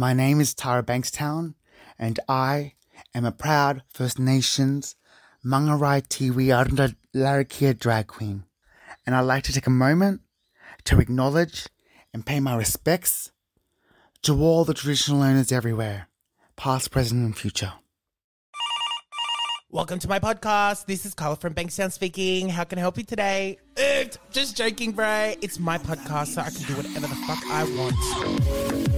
My name is Tara Bankstown, and I am a proud First Nations Mangarai Tiwi Arunda Larrakia drag queen. And I'd like to take a moment to acknowledge and pay my respects to all the traditional owners everywhere, past, present, and future. Welcome to my podcast. This is Carla from Bankstown speaking. How can I help you today? Oofed. Just joking, bro. It's my podcast, so I can do whatever the fuck I want.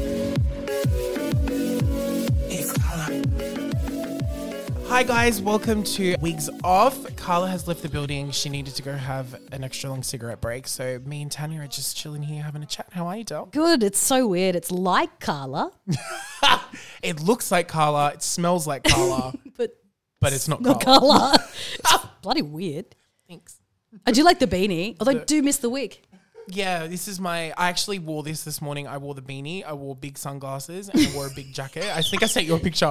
Hi guys, welcome to Wigs Off. Carla has left the building. She needed to go have an extra long cigarette break. So me and Tanya are just chilling here having a chat. How are you, Del? Good. It's so weird. It's like Carla, It looks like Carla. It smells like Carla, but but it's not, not Carla. Carla. It's bloody weird. Thanks. I do like the beanie, although I do miss the wig. Yeah, this is my. I actually wore this this morning. I wore the beanie. I wore big sunglasses and I wore a big jacket. I think I sent you a picture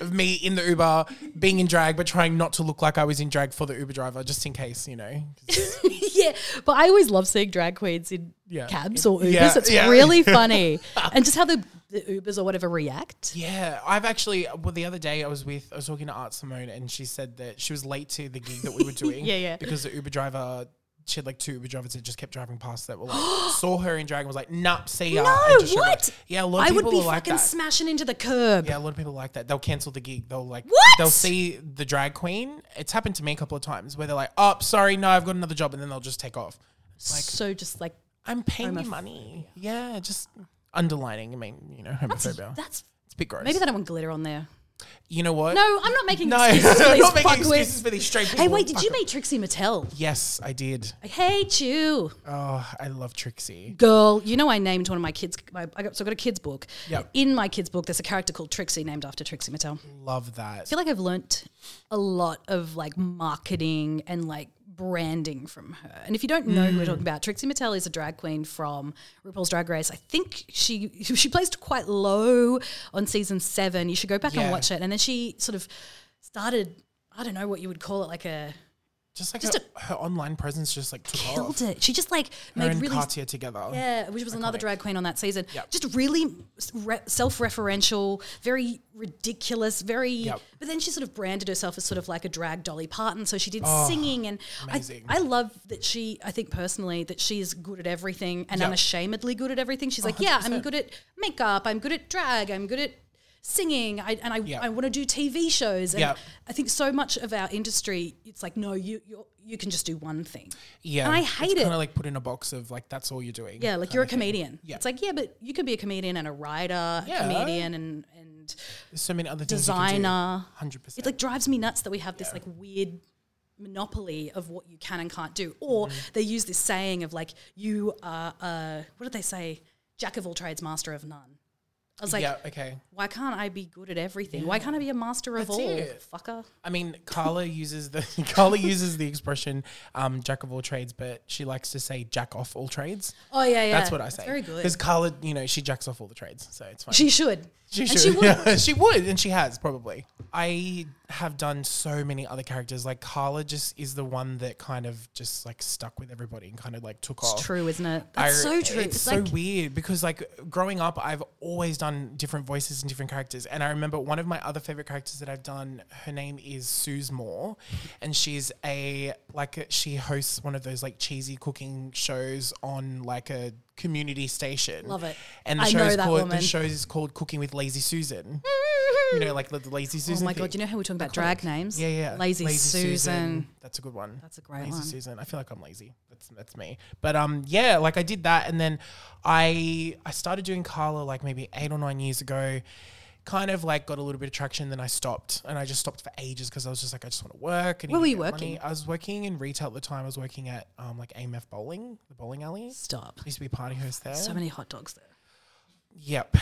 of me in the Uber, being in drag, but trying not to look like I was in drag for the Uber driver, just in case, you know. yeah, but I always love seeing drag queens in Yeah. cabs or Ubers. Yeah, it's yeah. really funny, and just how the, the Ubers or whatever react. Yeah, I've actually. Well, the other day I was with. I was talking to Art Simone, and she said that she was late to the gig that we were doing. Yeah, yeah. Because the Uber driver. She had like two Uber drivers that just kept driving past that were like saw her in drag and was like, "Nah, see ya." No, and just what? Yeah, a lot of people. I would people be are like fucking that. smashing into the curb. Yeah, a lot of people like that. They'll cancel the gig. They'll like What? they'll see the drag queen. It's happened to me a couple of times where they're like, "Oh, sorry, no, I've got another job," and then they'll just take off. Like so just like I'm paying you money. Yeah, just underlining. I mean, you know, homophobia. that's it's a bit gross. maybe they don't want glitter on there. You know what? No, I'm not making no, excuses for I'm these not making excuses for these straight people. Hey, wait, did you meet Trixie Mattel? Yes, I did. I hate you. Oh, I love Trixie. Girl, you know I named one of my kids. My, I got, so I got a kids book. Yep. In my kids book, there's a character called Trixie named after Trixie Mattel. Love that. I feel like I've learnt a lot of like marketing and like branding from her. And if you don't know who we're hmm. talking about, Trixie Mattel is a drag queen from RuPaul's Drag Race. I think she she placed quite low on season seven. You should go back Yeah. and watch it. And then she sort of started. I don't know what you would call it, like a Just like just her, her online presence just like killed off. it. She just like Her made and really Katya together. Yeah, which was another drag queen on that season. Yep. Just really re- self-referential, very ridiculous, very. Yep. But then she sort of branded herself as sort of like a drag Dolly Parton. So she did Oh, singing, and I, amazing. I love that she. I think personally that she is good at everything and Yep. unashamedly good at everything. She's oh, like, yeah, I'm good at makeup. I'm good at drag. I'm good at singing I, and I. I want to do TV shows and. I think so much of our industry it's like no you you you can just do one thing Yeah, And I it's hate it. Kind of like put in a box of like that's all you're doing. yeah, like you're a thing. comedian. Yeah. It's like, yeah, but you could be a comedian and a writer, Yeah. a comedian and and There's so many other designer. 100%. It like drives me nuts that we have this like weird monopoly of what you can and can't do. Or Mm-hmm. they use this saying of like, you are a what did they say? Jack of all trades, master of none. I was like, yeah. Okay. Why can't I be good at everything? Why can't I be a master of That's all? it. Fucker. I mean, Carla uses the Carla uses the expression um, "jack of all trades," but she likes to say "jack off all trades." Oh yeah, yeah. That's what I say. Very good. Because Carla, you know, she jacks off all the trades, so it's fine. She should. She And should. she would. Yeah, she would, and she has probably. I have done so many other characters. Like Carla, just is the one that kind of just like stuck with everybody and kind of like took off. It's true, isn't it? That's I- so true. It's, It's, so like weird because like growing up, I've always done different voices and different characters. And I remember one of my other favorite characters that I've done. Her name is Suze Moore, and she's a like she hosts one of those like cheesy cooking shows on like a community station. Love it. And the I show know is that called woman. the show is called Cooking with Lazy Susan. you know, like the, the Lazy Susan. Oh my thing. god! You know how we talk about drag names? Yeah, yeah. Lazy, Susan. That's a good one. That's a great lazy one. Lazy Susan. I feel like I'm lazy. That's that's me. But um, yeah, like I did that, and then I I started doing Carla like maybe eight or nine years ago. Kind of like got a little bit of traction, then I stopped, and I just stopped for ages because I was just like, I just want to work. And Where were you working? money. I was working in retail at the time. I was working at um like AMF Bowling, the bowling alley. Stop. Used to be a party host there. So many hot dogs there. Yep.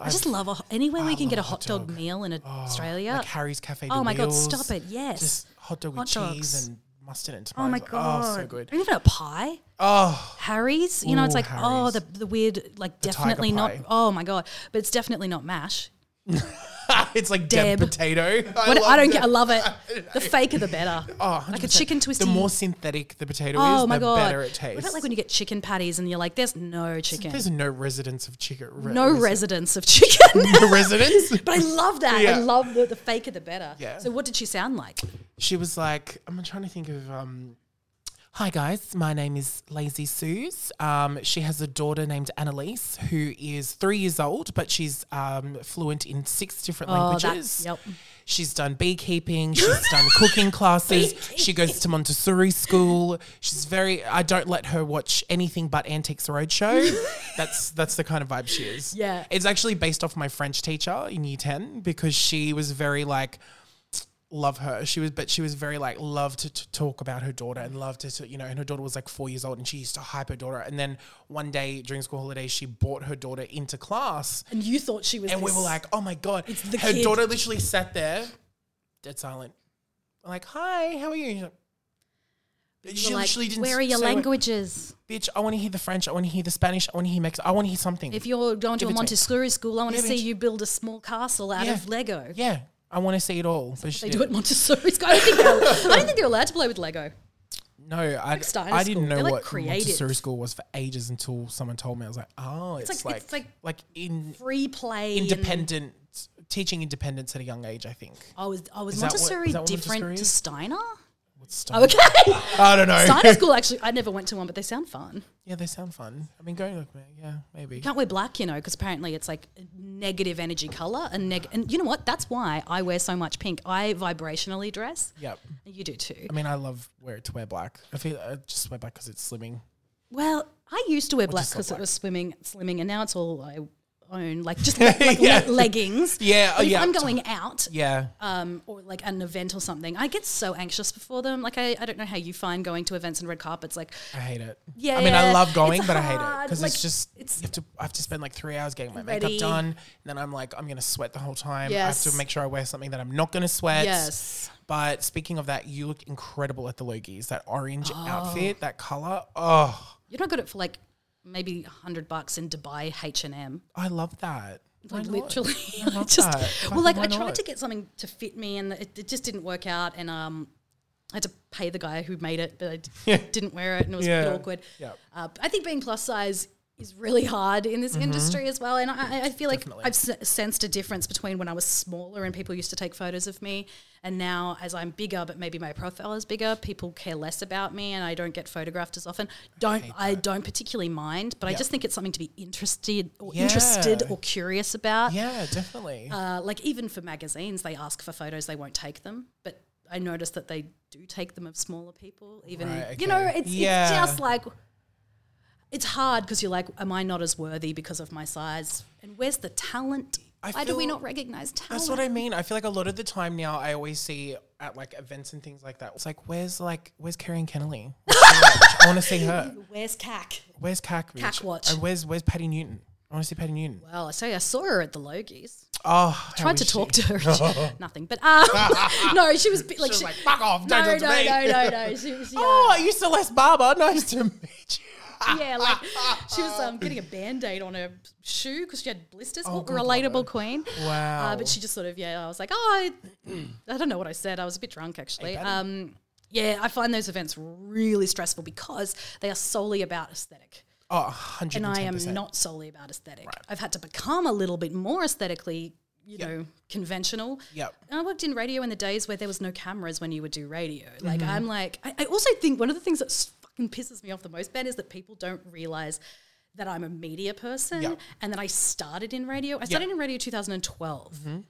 I just love a, anywhere where I you can get a love hot hot dog, dog. meal in Australia. Like Harry's Cafe. oh de my god! Wheels. Stop it! Yes. Just hot dog with Hot cheese and mustard and oh my god! Oh, so good. Or even a pie. Oh, Harry's. You know, it's Ooh, like oh Harry's. the the weird like definitely not. pie. Oh my god! But it's definitely not mash. it's like Deb, Deb. potato. What, I, don't get. I love it. The faker, the better. Oh, like a 100%. chicken twisty. The more synthetic the potato oh is, my the god, better it tastes. What about like when you get chicken patties and you're like, "There's no chicken, There's no residence of chicken. re- no resi- residence of chicken." no residence. but I love that. I love the, the faker, the better. Yeah. So what did she sound like? She was like, I'm trying to think of. Um, Hi guys, my name is Lazy Suze. Um, she has a daughter named Annalise who is three years old, but she's um, fluent in six different Oh, languages. yep. She's done beekeeping. She's done cooking classes. She goes to Montessori school. She's very. I don't let her watch anything but Antiques Roadshow. that's that's the kind of vibe she is. Yeah. it's actually based off my French teacher in Year Ten because she was very like love her. She was, but she was very like loved to, to talk about her daughter and loved to, to, you know, and her daughter was like four years old and she used to hype her daughter. And then one day during school holidays, she brought her daughter into class And you thought she was. and we were like, oh my God. the her kid. daughter literally sat there, dead silent. I'm like, hi, how are you? Like- She like, literally didn't Where are your languages? Bitch, I want to hear the French. I want to hear the Spanish. I want to hear Mexican. I want to hear something. If you're going to Give a. Montessori school, I want to Yeah, see bitch. you build a small castle out Yeah. of Lego. yeah, I want to see it all. But They do it at Montessori school. I don't think they're, I don't think they're allowed to play with Lego. No, I, Steiner I didn't know like, what creative. Montessori school was for ages until someone told me. I was like, oh, it's, like- like, it's like like in Free play. independent teaching independence at a young age. I think. I was, I was Montessori what different Montessori to? Steiner? What's Oh, Steiner? okay. I don't know. Steiner school, actually, I never went to one, but they sound fun. yeah, they sound fun. I mean, going with me, yeah, maybe. You Can't wear black, you know, because apparently it's like a negative energy color. And, neg- and you know what? That's why I wear so much pink. I vibrationally dress. Yep. You do too. I mean, I love wear to wear black. I feel I just wear black because it's slimming. Well, I used to wear black just because it was swimming, slimming, and now it's all I own, like just like, like Yeah. le- leggings. Yeah, oh, But if yeah. I'm going out, Yeah. um, or like an event or something, I get so anxious before them. Like I, I don't know how you find going to events and red carpets. Like I hate it. Yeah, I mean, I love going, but I hate it because like, it's just it's- you have to. I have to spend like three hours getting my Ready. makeup done, and then I'm like, I'm gonna sweat the whole time. I have to make sure I wear something that I'm not gonna sweat. yes, But speaking of that, you look incredible at the Logies. That orange Oh. outfit, that color. Oh, You're not good at for like maybe a hundred bucks in Dubai H and M. I love that. Like literally, I just that. well, like I tried to get something to fit me, and it, it just didn't work out. And um, I had to pay the guy who made it, but I d- Yeah. didn't wear it, and it was a bit awkward. Yeah. Uh, I think being plus size is really hard in this industry as well, and I, I feel like Mm-hmm. Definitely. I've s- sensed a difference between when I was smaller and people used to take photos of me, and now as I'm bigger, but maybe my profile is bigger, people care less about me, and I don't get photographed as often. Don't I, don't particularly mind, but I just think it's something to be interested or Yeah. interested or curious about. Yeah, definitely. Uh, like even for magazines, they ask for photos, they won't take them. But I noticed that they do take them of smaller people. Even Right, you know, it's Yeah. it's just like it's hard because you're like, am I not as worthy because of my size? And where's the talent? I Why do we not recognize talent? That's what I mean. I feel like a lot of the time now, I always see at like events and things like that. It's like, where's like, where's and Kennelly? I want to see her. Where's CAC? Where's Cac? Cac watch. And where's where's Patti Newton? I want to see Patti Newton. Well, I say I saw her at the Logies. Oh, Tried to is talk to her, nothing. But um, no, she was like, was she, like, "Fuck off, No, don't no, talk to me." no, no, no. She was yeah. Oh, are you Celeste Barber? Nice to meet you. Yeah, like she was um, getting a band aid on her shoe because she had blisters. Oh, God, relatable her. queen. Wow. Uh, but she just sort of, yeah, I was like, oh, I, I don't know what I said. I was a bit drunk actually. um, yeah, I find those events really stressful because they are solely about aesthetic. oh, 110%. And I am not solely about aesthetic. I've had to become a little bit more aesthetically, you know, conventional. Yep. And I worked in radio in the days where there was no cameras when you would do radio. Mm-hmm. Like I'm like, I, I also think one of the things that pisses me off the most, Ben, is that people don't realize that I'm a media person and that I started in radio. I started in radio 2012. Mm-hmm.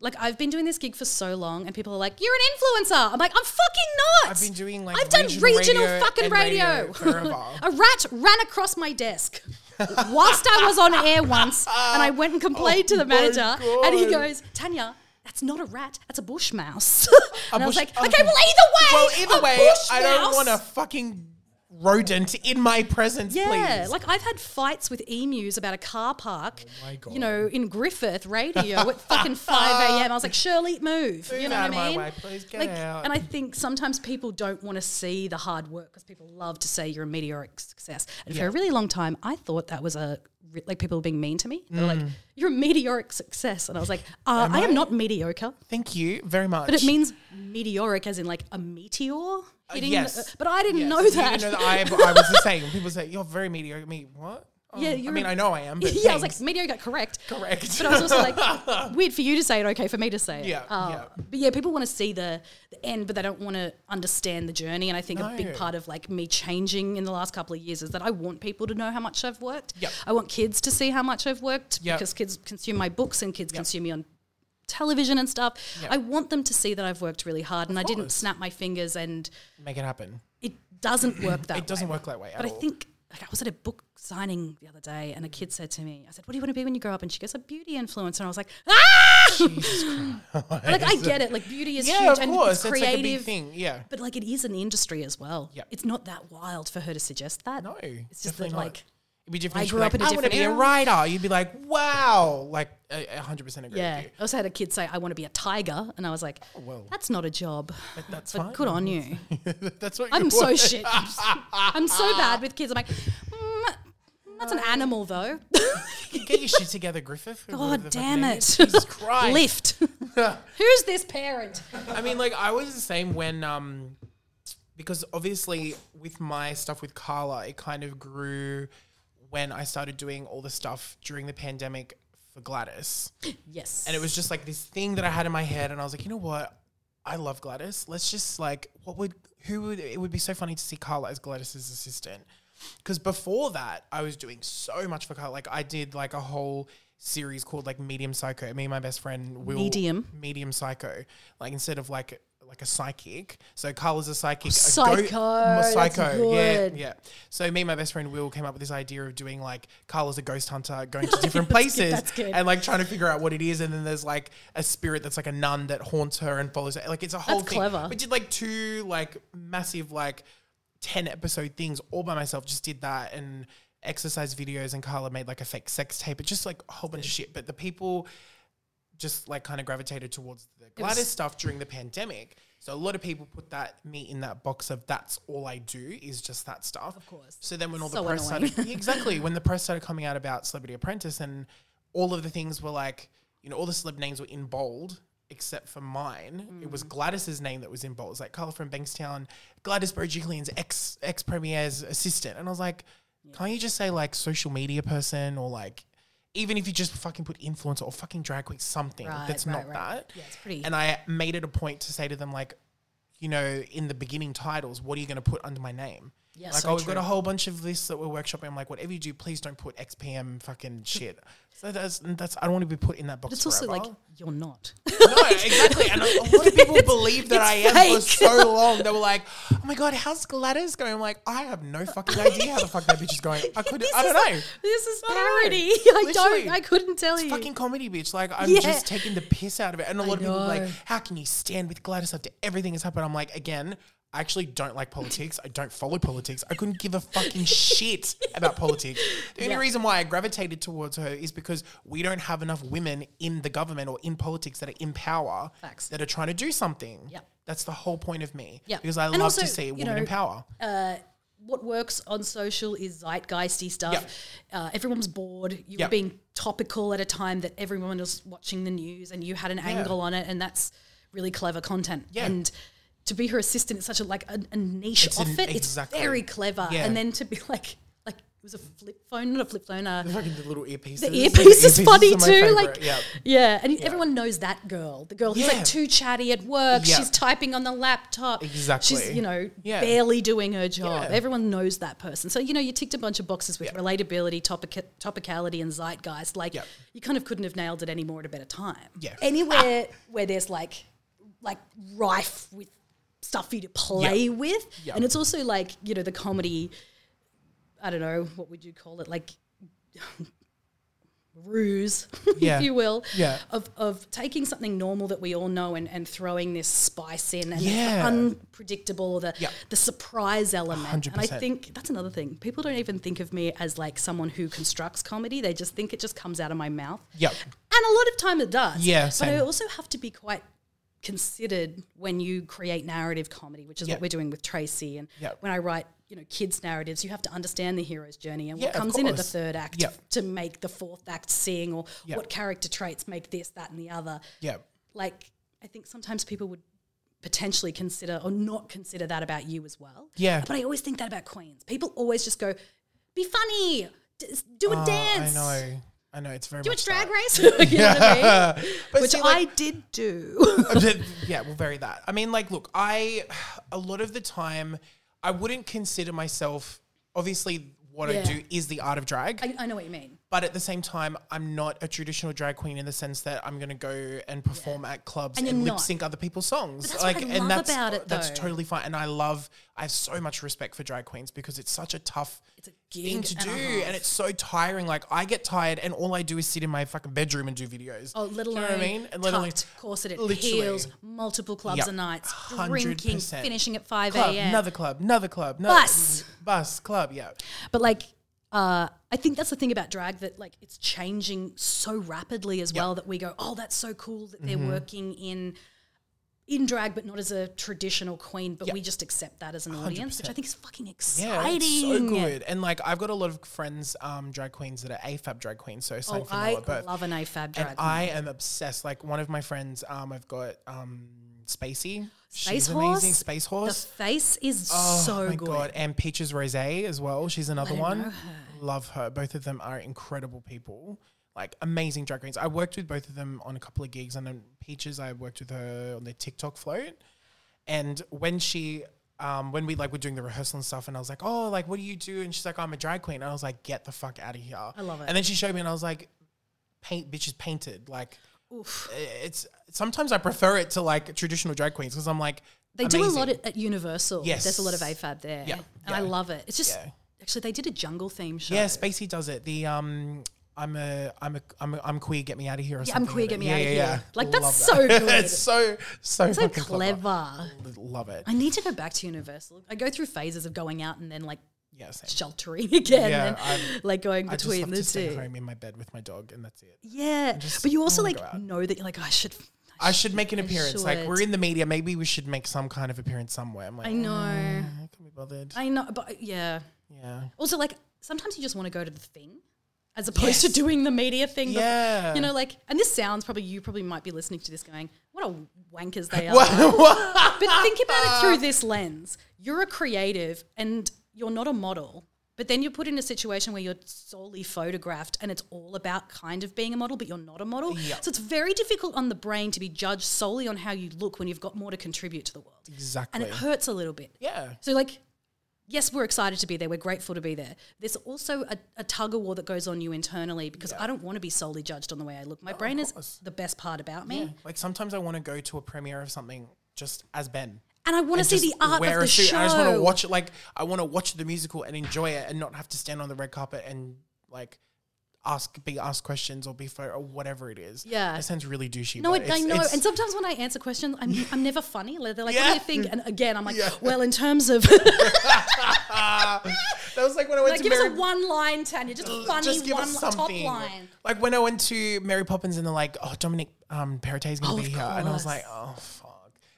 Like I've been doing this gig for so long, and people are like, "You're an influencer." I'm like, "I'm fucking not." I've been doing, like, I've done regional regional, radio fucking radio. radio a rat ran across my desk whilst I was on air once, and I went and complained to the Oh manager, and he goes, "Tanya." That's not a rat. That's a bush mouse. and I was bush- like, oh, okay, well, either way, Well, either a way, I don't want a fucking rodent in my presence, Yeah, please. like I've had fights with emus about a car park, Oh my God. you know, in Griffith radio at fucking 5 a.m. I was like, Shirley, move. you know out what of I my mean? way, please, get like, out. And I think sometimes people don't want to see the hard work because people love to say you're a meteoric success. And for a really long time, I thought that was a re- like people were being mean to me. They were like, "You're a meteoric success," and I was like, uh, "I am not mediocre." Thank you very much. But it means meteoric as in like a meteor Uh, yes. but I didn't Yes. know that. didn't know that. I, I was the same. People say you're very mediocre. Me, what? Oh, Yeah, I mean, I know I am. But yeah, I was like thanks. mediocre, correct. correct. But I was also like, weird for you to say it, okay for me to say it. Yeah, Uh, yeah. But yeah, people want to see the, the end, but they don't want to understand the journey. And I think a big part of like me changing in the last couple of years is that I want people to know how much I've worked. Yep. I want kids to see how much I've worked Yep. because kids consume my books and kids Yep. consume me on television and stuff. Yep. I want them to see that I've worked really hard and I didn't snap my fingers and Make it happen. it doesn't work that way. It doesn't way. work that way at But I all. think like I was at a book signing the other day and a kid said to me, I said, What do you want to be when you grow up? And she goes, a beauty influencer. And I was like, Ah Like I get it, like beauty is yeah, huge of and course. it's creative. like a big thing. Yeah. But like it is an industry as well. Yeah, It's not that wild for her to suggest that. No, It's just that not. like It'd be different. I grew up like, in a I want to be a era." writer. You'd be like, wow, like hundred percent agree yeah. I also had a kid say, I want to be a tiger. And I was like, well. That's not a job. But that's But fine. good on you. that's what I'm so shit. I'm, just- I'm so bad with kids. I'm like, "Mm, that's an animal though. Get your shit together, Griffith. God damn it! name it. is. Jesus Christ. Lift. Who's this parent? I mean, like I was the same when um because obviously with my stuff with Carla, it kind of grew when I started doing all the stuff during the pandemic for Gladys. Yes. And it was just like this thing that I had in my head and I was like, you know what? I love Gladys. Let's just like what would who would it would be so funny to see Carla as Gladys's assistant. Because before that, I was doing so much for Carla. Like I did like a whole series called like Medium Psycho. Me and my best friend Will Medium? Medium Psycho. Like instead of like like a psychic. So Carla's a psychic. a Psycho, A that's psycho. Yeah, good. yeah. So me and my best friend Will came up with this idea of doing like Carla's a ghost hunter, going to different places that's good. and like trying to figure out what it is. And then there's like a spirit that's like a nun that haunts her and follows her. Like it's a whole That's thing. clever. We did like two like massive like ten episode things all by myself. Just did that and exercise videos. And Carla made like a fake sex tape. But just like a whole bunch of shit. But the people just like kind of gravitated towards the Gladys stuff during the pandemic. So a lot of people put that me in that box of that's all I do is just that stuff. Of course. So then when all So the press annoying. started exactly when the press started coming out about Celebrity Apprentice and all of the things were like you know all the celeb names were in bold except for mine. It Mm. was Gladys's name that was in bold. It was like Carla from Bankstown, Gladys Berejiklian's ex ex premier's assistant, and I was like, can't you just say like social media person or like even if you just fucking put influencer or fucking drag queen something Right, that's right, not right. that. Yeah, it's pretty- And I made it a point to say to them like, you know, in the beginning titles, what are you going to put under my name? Yeah, like, so oh, we've got a whole bunch of lists that we're workshopping. I'm like, whatever you do, please don't put XPM fucking shit. So that's that's I don't want to be put in that box. But it's also forever. like you're not. no, exactly. And a lot of people believe that I am for so long. They were like, "Oh my god, how's Gladys going?" I'm like, I have no fucking idea how the fuck that bitch is going. I couldn't. I don't know. This is I parody. I Literally. don't. I couldn't tell It's you. fucking comedy, bitch. Like I'm Yeah. just taking the piss out of it. And a lot of people are like, how can you stand with Gladys after everything has happened? I'm like, again, I actually don't like politics. I don't follow politics. I couldn't give a fucking shit about politics. The only Yeah. reason why I gravitated towards her is because we don't have enough women in the government or in politics that are in power Facts. that are trying to do something. Yep. That's the whole point of me. Yep. Because I And love also, to see a you woman in know, power. what works on social is zeitgeisty stuff. Yep. Uh, everyone's bored. You Yep. were being topical at a time that everyone was watching the news, and you had an angle on it, and that's really clever content. Yeah. And to be her assistant is such a like a, a niche It's an- exactly. It's very clever. Yeah. And then to be like like it was a flip phone, not a flip phone. Uh, Fucking the little earpieces. the earpiece is funny too. Like, yeah. yeah, and everyone knows that girl. The girl who's Yeah. like too chatty at work. She's typing on the laptop. Exactly. She's you know barely doing her job. Everyone knows that person. So you know you ticked a bunch of boxes with relatability, topic, topicality, and zeitgeist. Like you kind of couldn't have nailed it any more at a better time. Yeah. Anywhere where there's like like rife with stuff for you to play with, Yeah. and it's also like you know the comedy. I don't know what would you call it like ruse, Yeah. if you will, Yeah. of, of taking something normal that we all know and, and throwing this spice in and the unpredictable, the Yeah. the surprise element. And I think that's another thing. People don't even think of me as like someone who constructs comedy. They just think it just comes out of my mouth. Yep. And a lot of time it does. Yeah, But I also have to be quite considered when you create narrative comedy, which is Yeah. what we're doing with Tracy. And Yeah. when I write, you know kids narratives, you have to understand the hero's journey and Yeah, what comes in at the third act Yep. to make the fourth act sing, or Yep. what character traits make this, that, and the other. Yeah. Like I think sometimes people would potentially consider or not consider that about you as well. Yeah. But I always think that about queens. People always just go, "Be funny, do a Oh, dance." I know. I know. It's very Do a much drag that. race, you know I mean? But Which see, I did do. Oh, yeah, well, very that. I mean, like, look, I a lot of the time I wouldn't consider myself. Obviously, what I do is the art of drag, I, I know what you mean. But at the same time, I'm not a traditional drag queen in the sense that I'm going to go and perform at clubs And and, lip sync other people's songs. But that's what I and love that's about it, that's totally fine. And I love. I have so much respect for drag queens because it's such a tough. It's a Thing to and do, and it's so tiring. Like I get tired, and all I do is sit in my fucking bedroom and do videos. Oh, let Do you know what I mean? And let alone corseted, literally. heels, multiple clubs Yep. a night, 100%. drinking, finishing at 5 a.m. another club, another club, no, Bus. bus, club, yeah. But like, uh, I think that's the thing about drag that like it's changing so rapidly as well that we go, oh, that's so cool that they're Mm-hmm. working in in drag, but not as a traditional queen. But Yeah. we just accept that as an audience, which I think is fucking Yeah, exciting. it's so good. And like I've got a lot of friends, um, drag queens that are AFAB drag queens, so Oh, I love an AFAB drag. and I am obsessed. Like one of my friends, um, I've got um Spacey. Space She's Horse? amazing. Space the face is Oh so my good. god! And Peaches Rose as well. She's another don't one. know her. Love her. Both of them are incredible people. Like amazing drag queens. I worked with both of them on a couple of gigs, and then Peaches, I worked with her on their TikTok float. And when she, um, when we like were doing the rehearsal and stuff, and I was like, "Oh, like what do you do?" And she's like, "I'm a drag queen." And I was like, "Get the fuck out of here!" I love it. And then she showed me, and I was like, "Paint bitches painted." Like, Oof. it's sometimes I prefer it to like traditional drag queens because I'm like, They do a lot at, at Universal. Yes. There's a lot of AFAB there. Yeah, And I love it. It's just, Yeah. actually, they did a jungle theme show. Yeah, Spacey does it. The um, I'm a, I'm a, I'm a, I'm queer. Get me out of here. Or Yeah, I'm queer, get that. me outta here. Like, that's Love so good. it's so so, so fucking clever. Love it. I need to go back to Universal. I go through phases of going out and then like Yeah, same. sheltering again, Yeah, and like going between the to stay home in my bed with my dog, and that's it. Yeah, just but you also like know that you're like, oh, I should. I should make an appearance. Like we're in the media, maybe we should make some kind of appearance somewhere. I'm like, I know. "Mm, I can't be bothered. I know, but yeah. yeah, Also, like sometimes you just want to go to the thing, as opposed to doing the media thing. yeah. You know, like, and this sounds probably you probably might be listening to this going, what a wankers they are. But think about it through this lens. You're a creative and you're not a model. But then you're put in a situation where you're solely photographed and it's all about kind of being a model, but you're not a model. Yeah. So it's very difficult on the brain to be judged solely on how you look when you've got more to contribute to the world. exactly. And it hurts a little bit. yeah. So, like, yes, we're excited to be there. We're grateful to be there. There's also a, a tug of war that goes on you internally because I don't want to be solely judged on the way I look. My brain is the best part about me. Yeah. Like sometimes I want to go to a premiere of something just as Ben. And I want to see the art of the a suit, show. I just want to watch it. Like I want to watch the musical and enjoy it, and not have to stand on the red carpet and like ask, be asked questions or be photo or whatever it is. Yeah. that sounds really douchey. No, it, I know. And sometimes when I answer questions, I'm, I'm never funny. Like, They're like, what do you think? And again, I'm like, Yeah. well, in terms of, that was like when I went like, to give us Mary. a one line, Tanya, just funny just give one us li- top line. Like when I went to Mary Poppins and they're like, "Oh, Dominic um, is going Oh, be here," and I was like, "Oh fuck."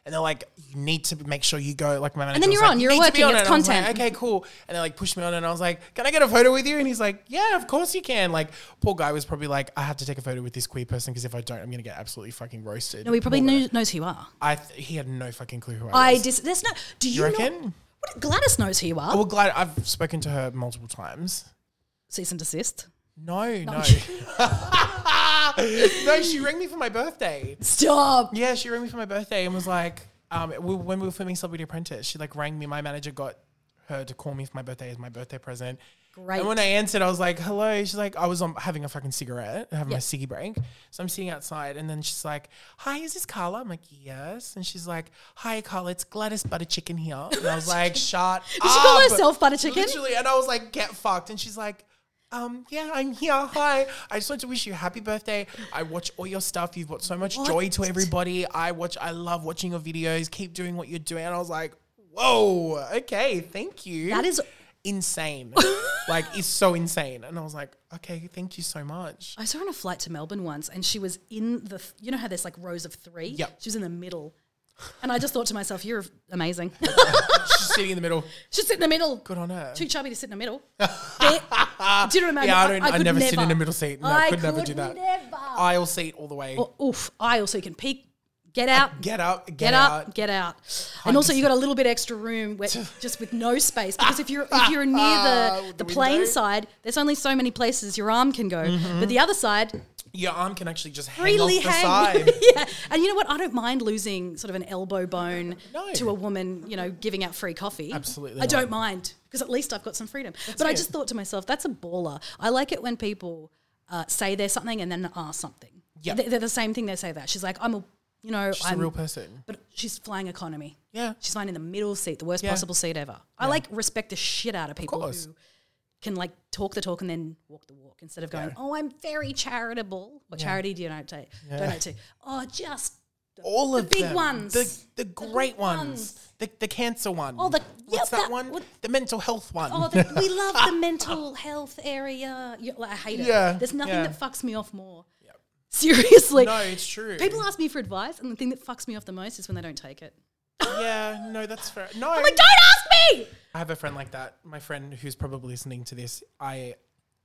And they're like, "You need to make sure you go." Like my manager, and then you're like, on, "You you're need to be working, on it's it." And I like, content. okay, cool. And they like pushed me on, and I was like, "Can I get a photo with you?" And he's like, "Yeah, of course you can." Like poor guy was probably like, "I have to take a photo with this queer person because if I don't, I'm going to get absolutely fucking roasted." No, he probably knew, knows who you are. I th- he had no fucking clue who I I was. dis- there's no. Do you, you reckon? What, Gladys knows who you are. Oh, well, glad I've spoken to her multiple times. Cease and desist. No, no. no, she rang me for my birthday. Stop. Yeah, she rang me for my birthday and was like, um, we, when we were filming Celebrity Apprentice, she like rang me. My manager got her to call me for my birthday as my birthday present. Great. And when I answered, I was like, "Hello." She's like, "I was on having a fucking cigarette, having Yeah. my ciggy break." So I'm sitting outside, and then she's like, "Hi, is this Carla?" I'm like, "Yes." And she's like, "Hi, Carla, it's Gladys Butter Chicken here." And I was like, "Shut Did she call up." herself Butter Chicken? Literally, and I was like, "Get fucked." And she's like. Um, yeah, I'm here. Hi. I just want to wish you a happy birthday. I watch all your stuff. You've brought so much joy to everybody. I watch, I love watching your videos. Keep doing what you're doing. And I was like, whoa, okay, thank you. That is- insane. like, it's so insane. And I was like, okay, thank you so much. I saw her on a flight to Melbourne once, and she was in the. You know how there's like rows of three. Yep. She was in the middle, And I just thought to myself, you're amazing. She's sitting in the middle. She's sitting in the middle. Good on her. Too chubby to sit in the middle. do you know what I? Yeah, I don't. I, could never, sit in the middle seat. No, I I could never do that. never. Aisle seat all the way. Or, oof, aisle so you can peek, get out, Get up. Get, get out. up, get out. And also you got a little bit extra room where, just with no space because if you're if you're near the, the the plane side, there's only so many places your arm can go. Mm-hmm. But the other side, Your arm can actually just hang freely off the hang. side. yeah. And you know what? I don't mind losing sort of an elbow bone No. to a woman, you know, giving out free coffee. Absolutely I don't mind because at least I've got some freedom. but I just thought to myself, that's a baller. I like it when people uh, say they're something and then are something. Yeah. They- They're the same thing they say that. She's like, I'm a, you know, She's I'm a real person. but she's flying economy. Yeah. She's flying in the middle seat, the worst Yeah. possible seat ever. I like respect the shit out of people course. who can like talk the talk and then walk the walk instead of going, Yeah. "Oh, I'm very charitable." What charity do you donate? Donate to? Oh, just All of The of big them. ones. The, the great good ones. ones. The, the cancer one. Oh, the- What's yep, that, one? would- the mental health one. oh, the, we love the mental health area. You- like, I hate it. Yeah, There's nothing yeah. that fucks me off more. Seriously. no, it's true. People ask me for advice, and the thing that fucks me off the most is when they don't take it. yeah, no, that's fair. No, I'm like, don't ask me. I have a friend like that. My friend who's probably listening to this, I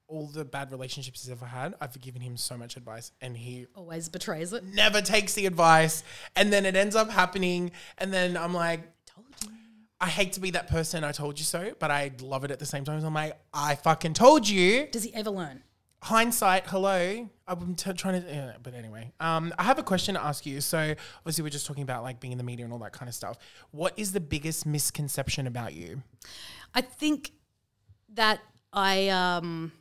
all the bad relationships he's ever had, I've given him so much advice and he Always betrays it. never takes the advice and then it ends up happening and then I'm like Told you. I hate to be that person I told you so, but I love it at the same time. I'm like, I fucking told you. Does he ever learn? Hindsight, hello. I'm t- trying to, yeah, but anyway. Um, I have a question to ask you. So obviously we're just talking about like being in the media and all that kind of stuff. What is the biggest misconception about you? I think that I um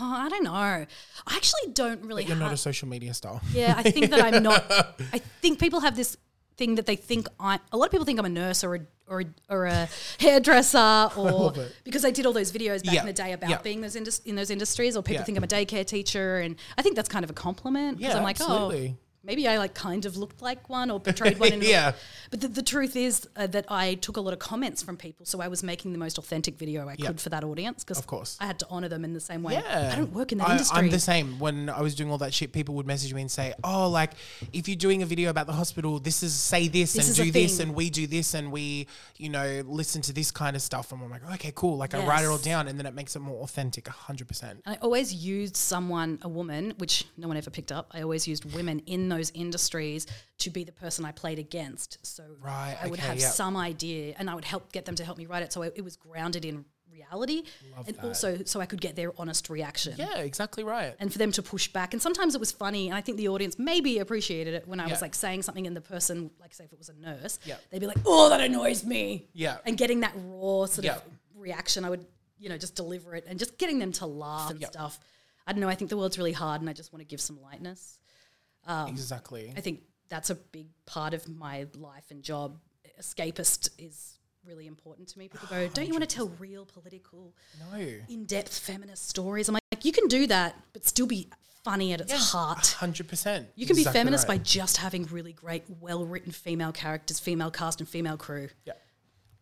I, I don't know. I actually don't really You're not a social media star. Yeah, I think that I'm not I think people have this thing that they think I a lot of people think I'm a nurse or a or a, or a hairdresser or because I did all those videos back Yeah, in the day about yeah. being those indus- in those industries or people Yeah. think I'm a daycare teacher and I think that's kind of a compliment because Yeah, I'm like oh, absolutely. oh maybe I like kind of looked like one or portrayed one. In Yeah. But the, the truth is uh, that I took a lot of comments from people, so I was making the most authentic video I Yeah. could for that audience because Of course. I had to honor them in the same way. Yeah. I don't work in that I, industry. I'm the same. When I was doing all that shit, people would message me and say, "Oh, like if you're doing a video about the hospital, this is say this, This and do this thing. and we do this and we, you know, listen to this kind of stuff." And I'm like, "Okay, cool." Like I write it all down, and then it makes it more authentic, hundred percent. I always used someone, a woman, which no one ever picked up. I always used women in those industries to be the person I played against. So Right, I would okay, have yeah. some idea and I would help get them to help me write it. So it, it was grounded in reality and also so I could get their honest reaction. Yeah, exactly right. And for them to push back. And sometimes it was funny. And I think the audience maybe appreciated it when I was like saying something and the person, like say if it was a nurse, Yeah. they'd be like, oh, that annoys me. Yeah. And getting that raw sort Yeah. of reaction, I would, you know, just deliver it and just getting them to laugh and stuff. I don't know. I think the world's really hard and I just want to give some lightness. Um, exactly. I think that's a big part of my life and job. Escapist is really important to me. People go, don't you want to tell real political, No. in-depth feminist stories? I'm like, you can do that, but still be funny at its heart. Hundred percent. You can be feminist by just having really great, well-written female characters, female cast, and female crew. yeah.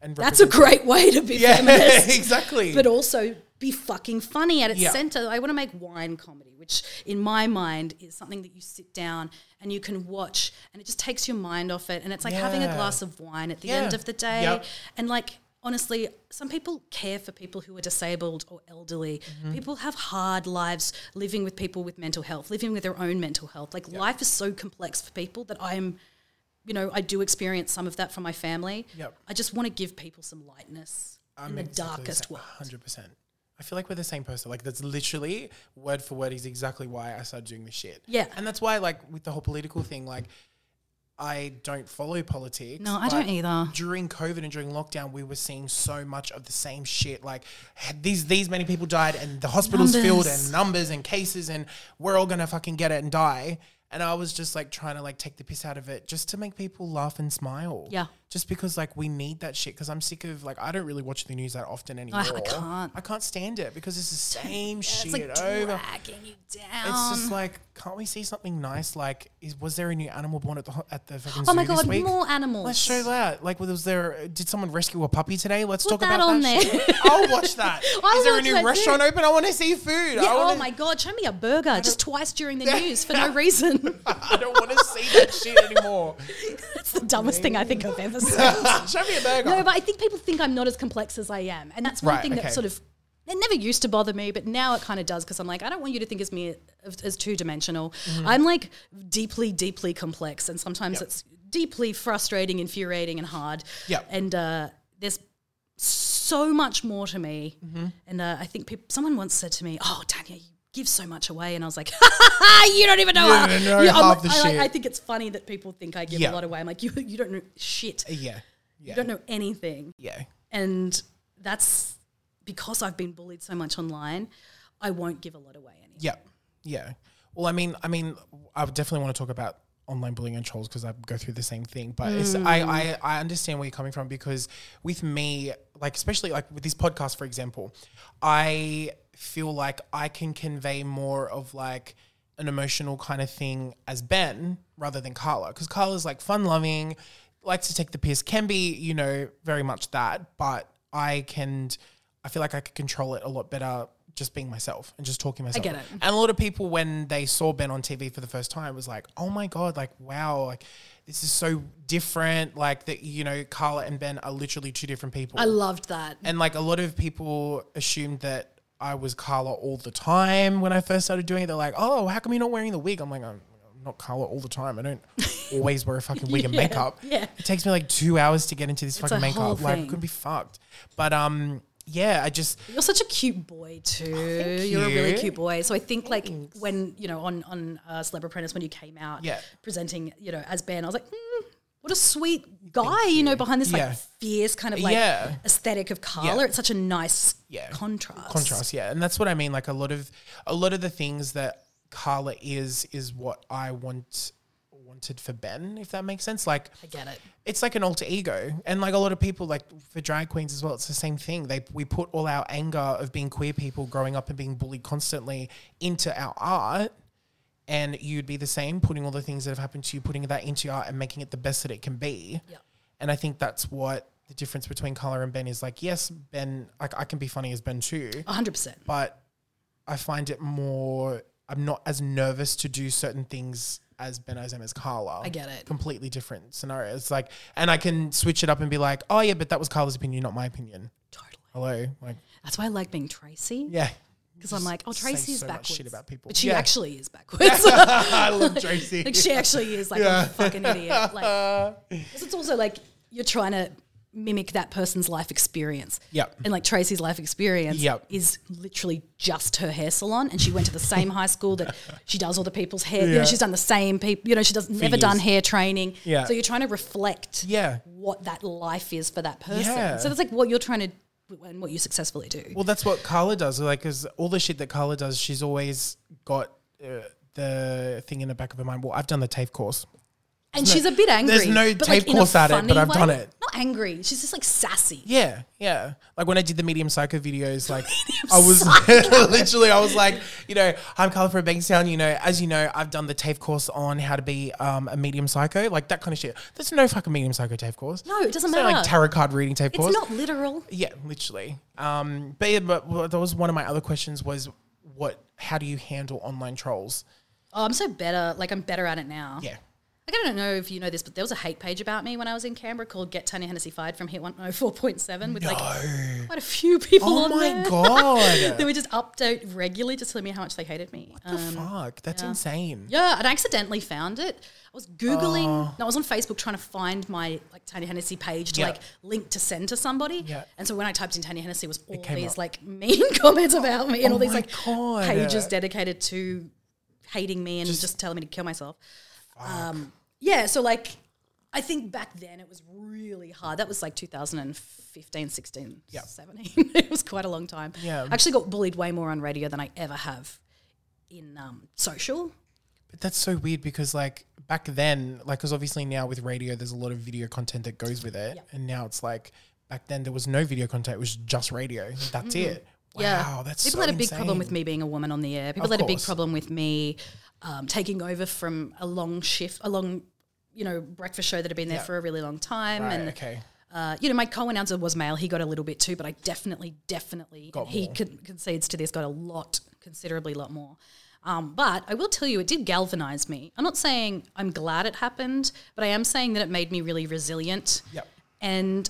And That's a great way to be yeah, feminist. exactly. But also be fucking funny at its Yeah. center. I want to make wine comedy, which in my mind is something that you sit down and you can watch and it just takes your mind off it. And it's like having a glass of wine at the Yeah. end of the day. Yep. And like, honestly, some people care for people who are disabled or elderly. Mm-hmm. People have hard lives living with people with mental health, living with their own mental health. Like, life is so complex for people that I'm you know, I do experience some of that from my family. Yep. I just want to give people some lightness in the darkest world. Hundred percent. I feel like we're the same person. Like that's literally word for word is exactly why I started doing this shit. Yeah. and that's why like with the whole political thing, like I don't follow politics. No, I don't either. During COVID and during lockdown, we were seeing so much of the same shit. Like these these many people died, and the hospitals filled, and numbers and cases, and we're all gonna fucking get it and die. And I was just like trying to like take the piss out of it, just to make people laugh and smile. Yeah. Just because like we need that shit. Because I'm sick of like I don't really watch the news that often anymore. I can't. I can't stand it because it's the same It's shit like over. dragging you down. It's just like, can't we see something nice? Like, is was there a new animal born at the at the fucking oh my god, more animals. Let's show that. Like, was there? Did someone rescue a puppy today? Let's Put talk that about on that. there. shit. I'll watch that. I'll Is there a new restaurant open? I want to see food. Yeah, oh my god, show me a burger just twice during the news for no reason. I don't want to see that shit anymore. That's the dumbest thing I think I've ever show me a burger. No, but I think people think I'm not as complex as I am, and that's one Right, thing okay. that sort of it never used to bother me, but now it kind of does because I'm like, I don't want you to think as me as, two dimensional. Mm-hmm. I'm like deeply, deeply complex, and sometimes it's deeply frustrating, infuriating, and hard. Yep. And uh, there's so much more to me, Mm-hmm. and uh, I think peop someone once said to me, "Oh, Tanya, you." Give so much away, and I was like, "You don't even know." You don't know I'm half the I, like- shit. I think it's funny that people think I give Yeah. a lot away. I'm like, "You, you don't know shit. yeah, yeah, You don't know anything." yeah. And that's because I've been bullied so much online, I won't give a lot away anymore. Yeah, yeah. Well, I mean, I mean, I definitely want to talk about online bullying and trolls because I go through the same thing. But it's, I, mm. I, I understand where you're coming from because with me, like especially like with this podcast, for example, I feel like I can convey more of like an emotional kind of thing as Ben rather than Carla because Carla's like fun loving, likes to take the piss, can be you know very much that, but I can, I feel like I could control it a lot better just being myself and just talking myself. I get it. And a lot of people, when they saw Ben on TV for the first time, was like, "Oh my god! Like, wow! Like, this is so different. Like that, you know, Carla and Ben are literally two different people." I loved that. and like a lot of people assumed that I was Carla all the time when I first started doing it. They're like, "Oh, how come you're not wearing the wig?" I'm like, "I'm I'm not Carla all the time. I don't always wear a fucking wig and Yeah, makeup. yeah. It takes me like two hours to get into this fucking makeup. Like, it could be fucked." But um, yeah, I just You're such a cute boy too. thank You're a really cute boy. So I think like when you know on on uh, Celeb Apprentice when you came out, Yeah. presenting you know as Ben, I was like, mm, what a sweet guy, you. know, behind this like Yeah. fierce kind of like Yeah. aesthetic of Carla. Yeah. It's such a nice contrast. contrast yeah and that's what i mean like a lot of a lot of the things that carla is is what i want wanted for ben if that makes sense like I get it. it's like an alter ego and like a lot of people like for drag queens as well it's the same thing they we put all our anger of being queer people growing up and being bullied constantly into our art and you'd be the same putting all the things that have happened to you putting that into your art and making it the best that it can be Yeah. and i think that's what the difference between Carla and Ben is like, yes, Ben, like I can be funny as Ben too, hundred percent. but I find it more. I'm not as nervous to do certain things as Ben as I am as Carla. I get it. Completely different scenarios. Like, and I can switch it up and be like, oh yeah, but that was Carla's opinion, not my opinion. Totally. Hello, like, That's why I like being Tracy. yeah. Because I'm like, oh, say Tracy is so backwards. shit about people. But she Yeah. actually is backwards. I love Tracy. like she actually is like a fucking idiot. Like, it's also like you're trying to mimic that person's life experience. Yep. And like Tracy's life experience Yep. is literally just her hair salon, and she went to the same high school that she does all the people's hair. You know, she's done the same people. You know, she does never years. done hair training. Yeah. So you're trying to reflect. Yeah. What that life is for that person. Yeah. So that's like what you're trying to and what you successfully do. Well, that's what Carla does. Like, because all the shit that Carla does, she's always got uh, the thing in the back of her mind. Well, I've done the TAFE course. And she's a bit angry. there's no tape a course at it, but I've done it. Not angry. She's just like sassy. Yeah, yeah. Like when I did the medium psycho videos, like I was literally, I was like, you know, I'm Carla from Bankstown. You know, as you know, I've done the TAFE course on how to be um, a medium psycho, like that kind of shit. There's no fucking medium psycho TAFE course. No, it doesn't matter. Not like tarot card reading TAFE It's course. It's not literal. Yeah, literally. Um, but yeah, but that was one of my other questions was what? How do you handle online trolls? Oh, I'm so better. Like I'm better at it now. Yeah. Like, I don't know if you know this, but there was a hate page about me when I was in Canberra called "Get Tanya Hennessy Fired" from Hit 104.7 with like quite a few people Oh on my there. god. they would just update regularly, just telling me how much they hated me. What the fuck? That's insane. Yeah, and I accidentally found it. I was googling. No, I was on Facebook trying to find my like Tanya Hennessy page to Yeah. like link to send to somebody. Yeah. And so when I typed in Tanya Hennessy, it was all came these up. like mean comments about me and Oh all these like God. pages dedicated to hating me and just, telling me to kill myself. Um, yeah, so like I think back then it was really hard. That was like 2015, 16, Yeah. 17. it was quite a long time. Yeah. I actually got bullied way more on radio than I ever have in um, social. But that's so weird because like back then, like, because obviously now with radio, there's a lot of video content that goes with it, and now it's like back then there was no video content; it was just radio. That's it. Wow, Mm-hmm. yeah, that's people so had a big problem with me being a woman on the air. People Of had a big problem with me um, taking over from a long shift, a long, you know, breakfast show that had been there Yeah. for a really long time, Right, and okay. uh, you know, my co-announcer was male. He got a little bit too, but I definitely, definitely, he con- concedes to this, got a lot, considerably lot more. Um, but I will tell you, it did galvanize me. I'm not saying I'm glad it happened, but I am saying that it made me really resilient. Yep. And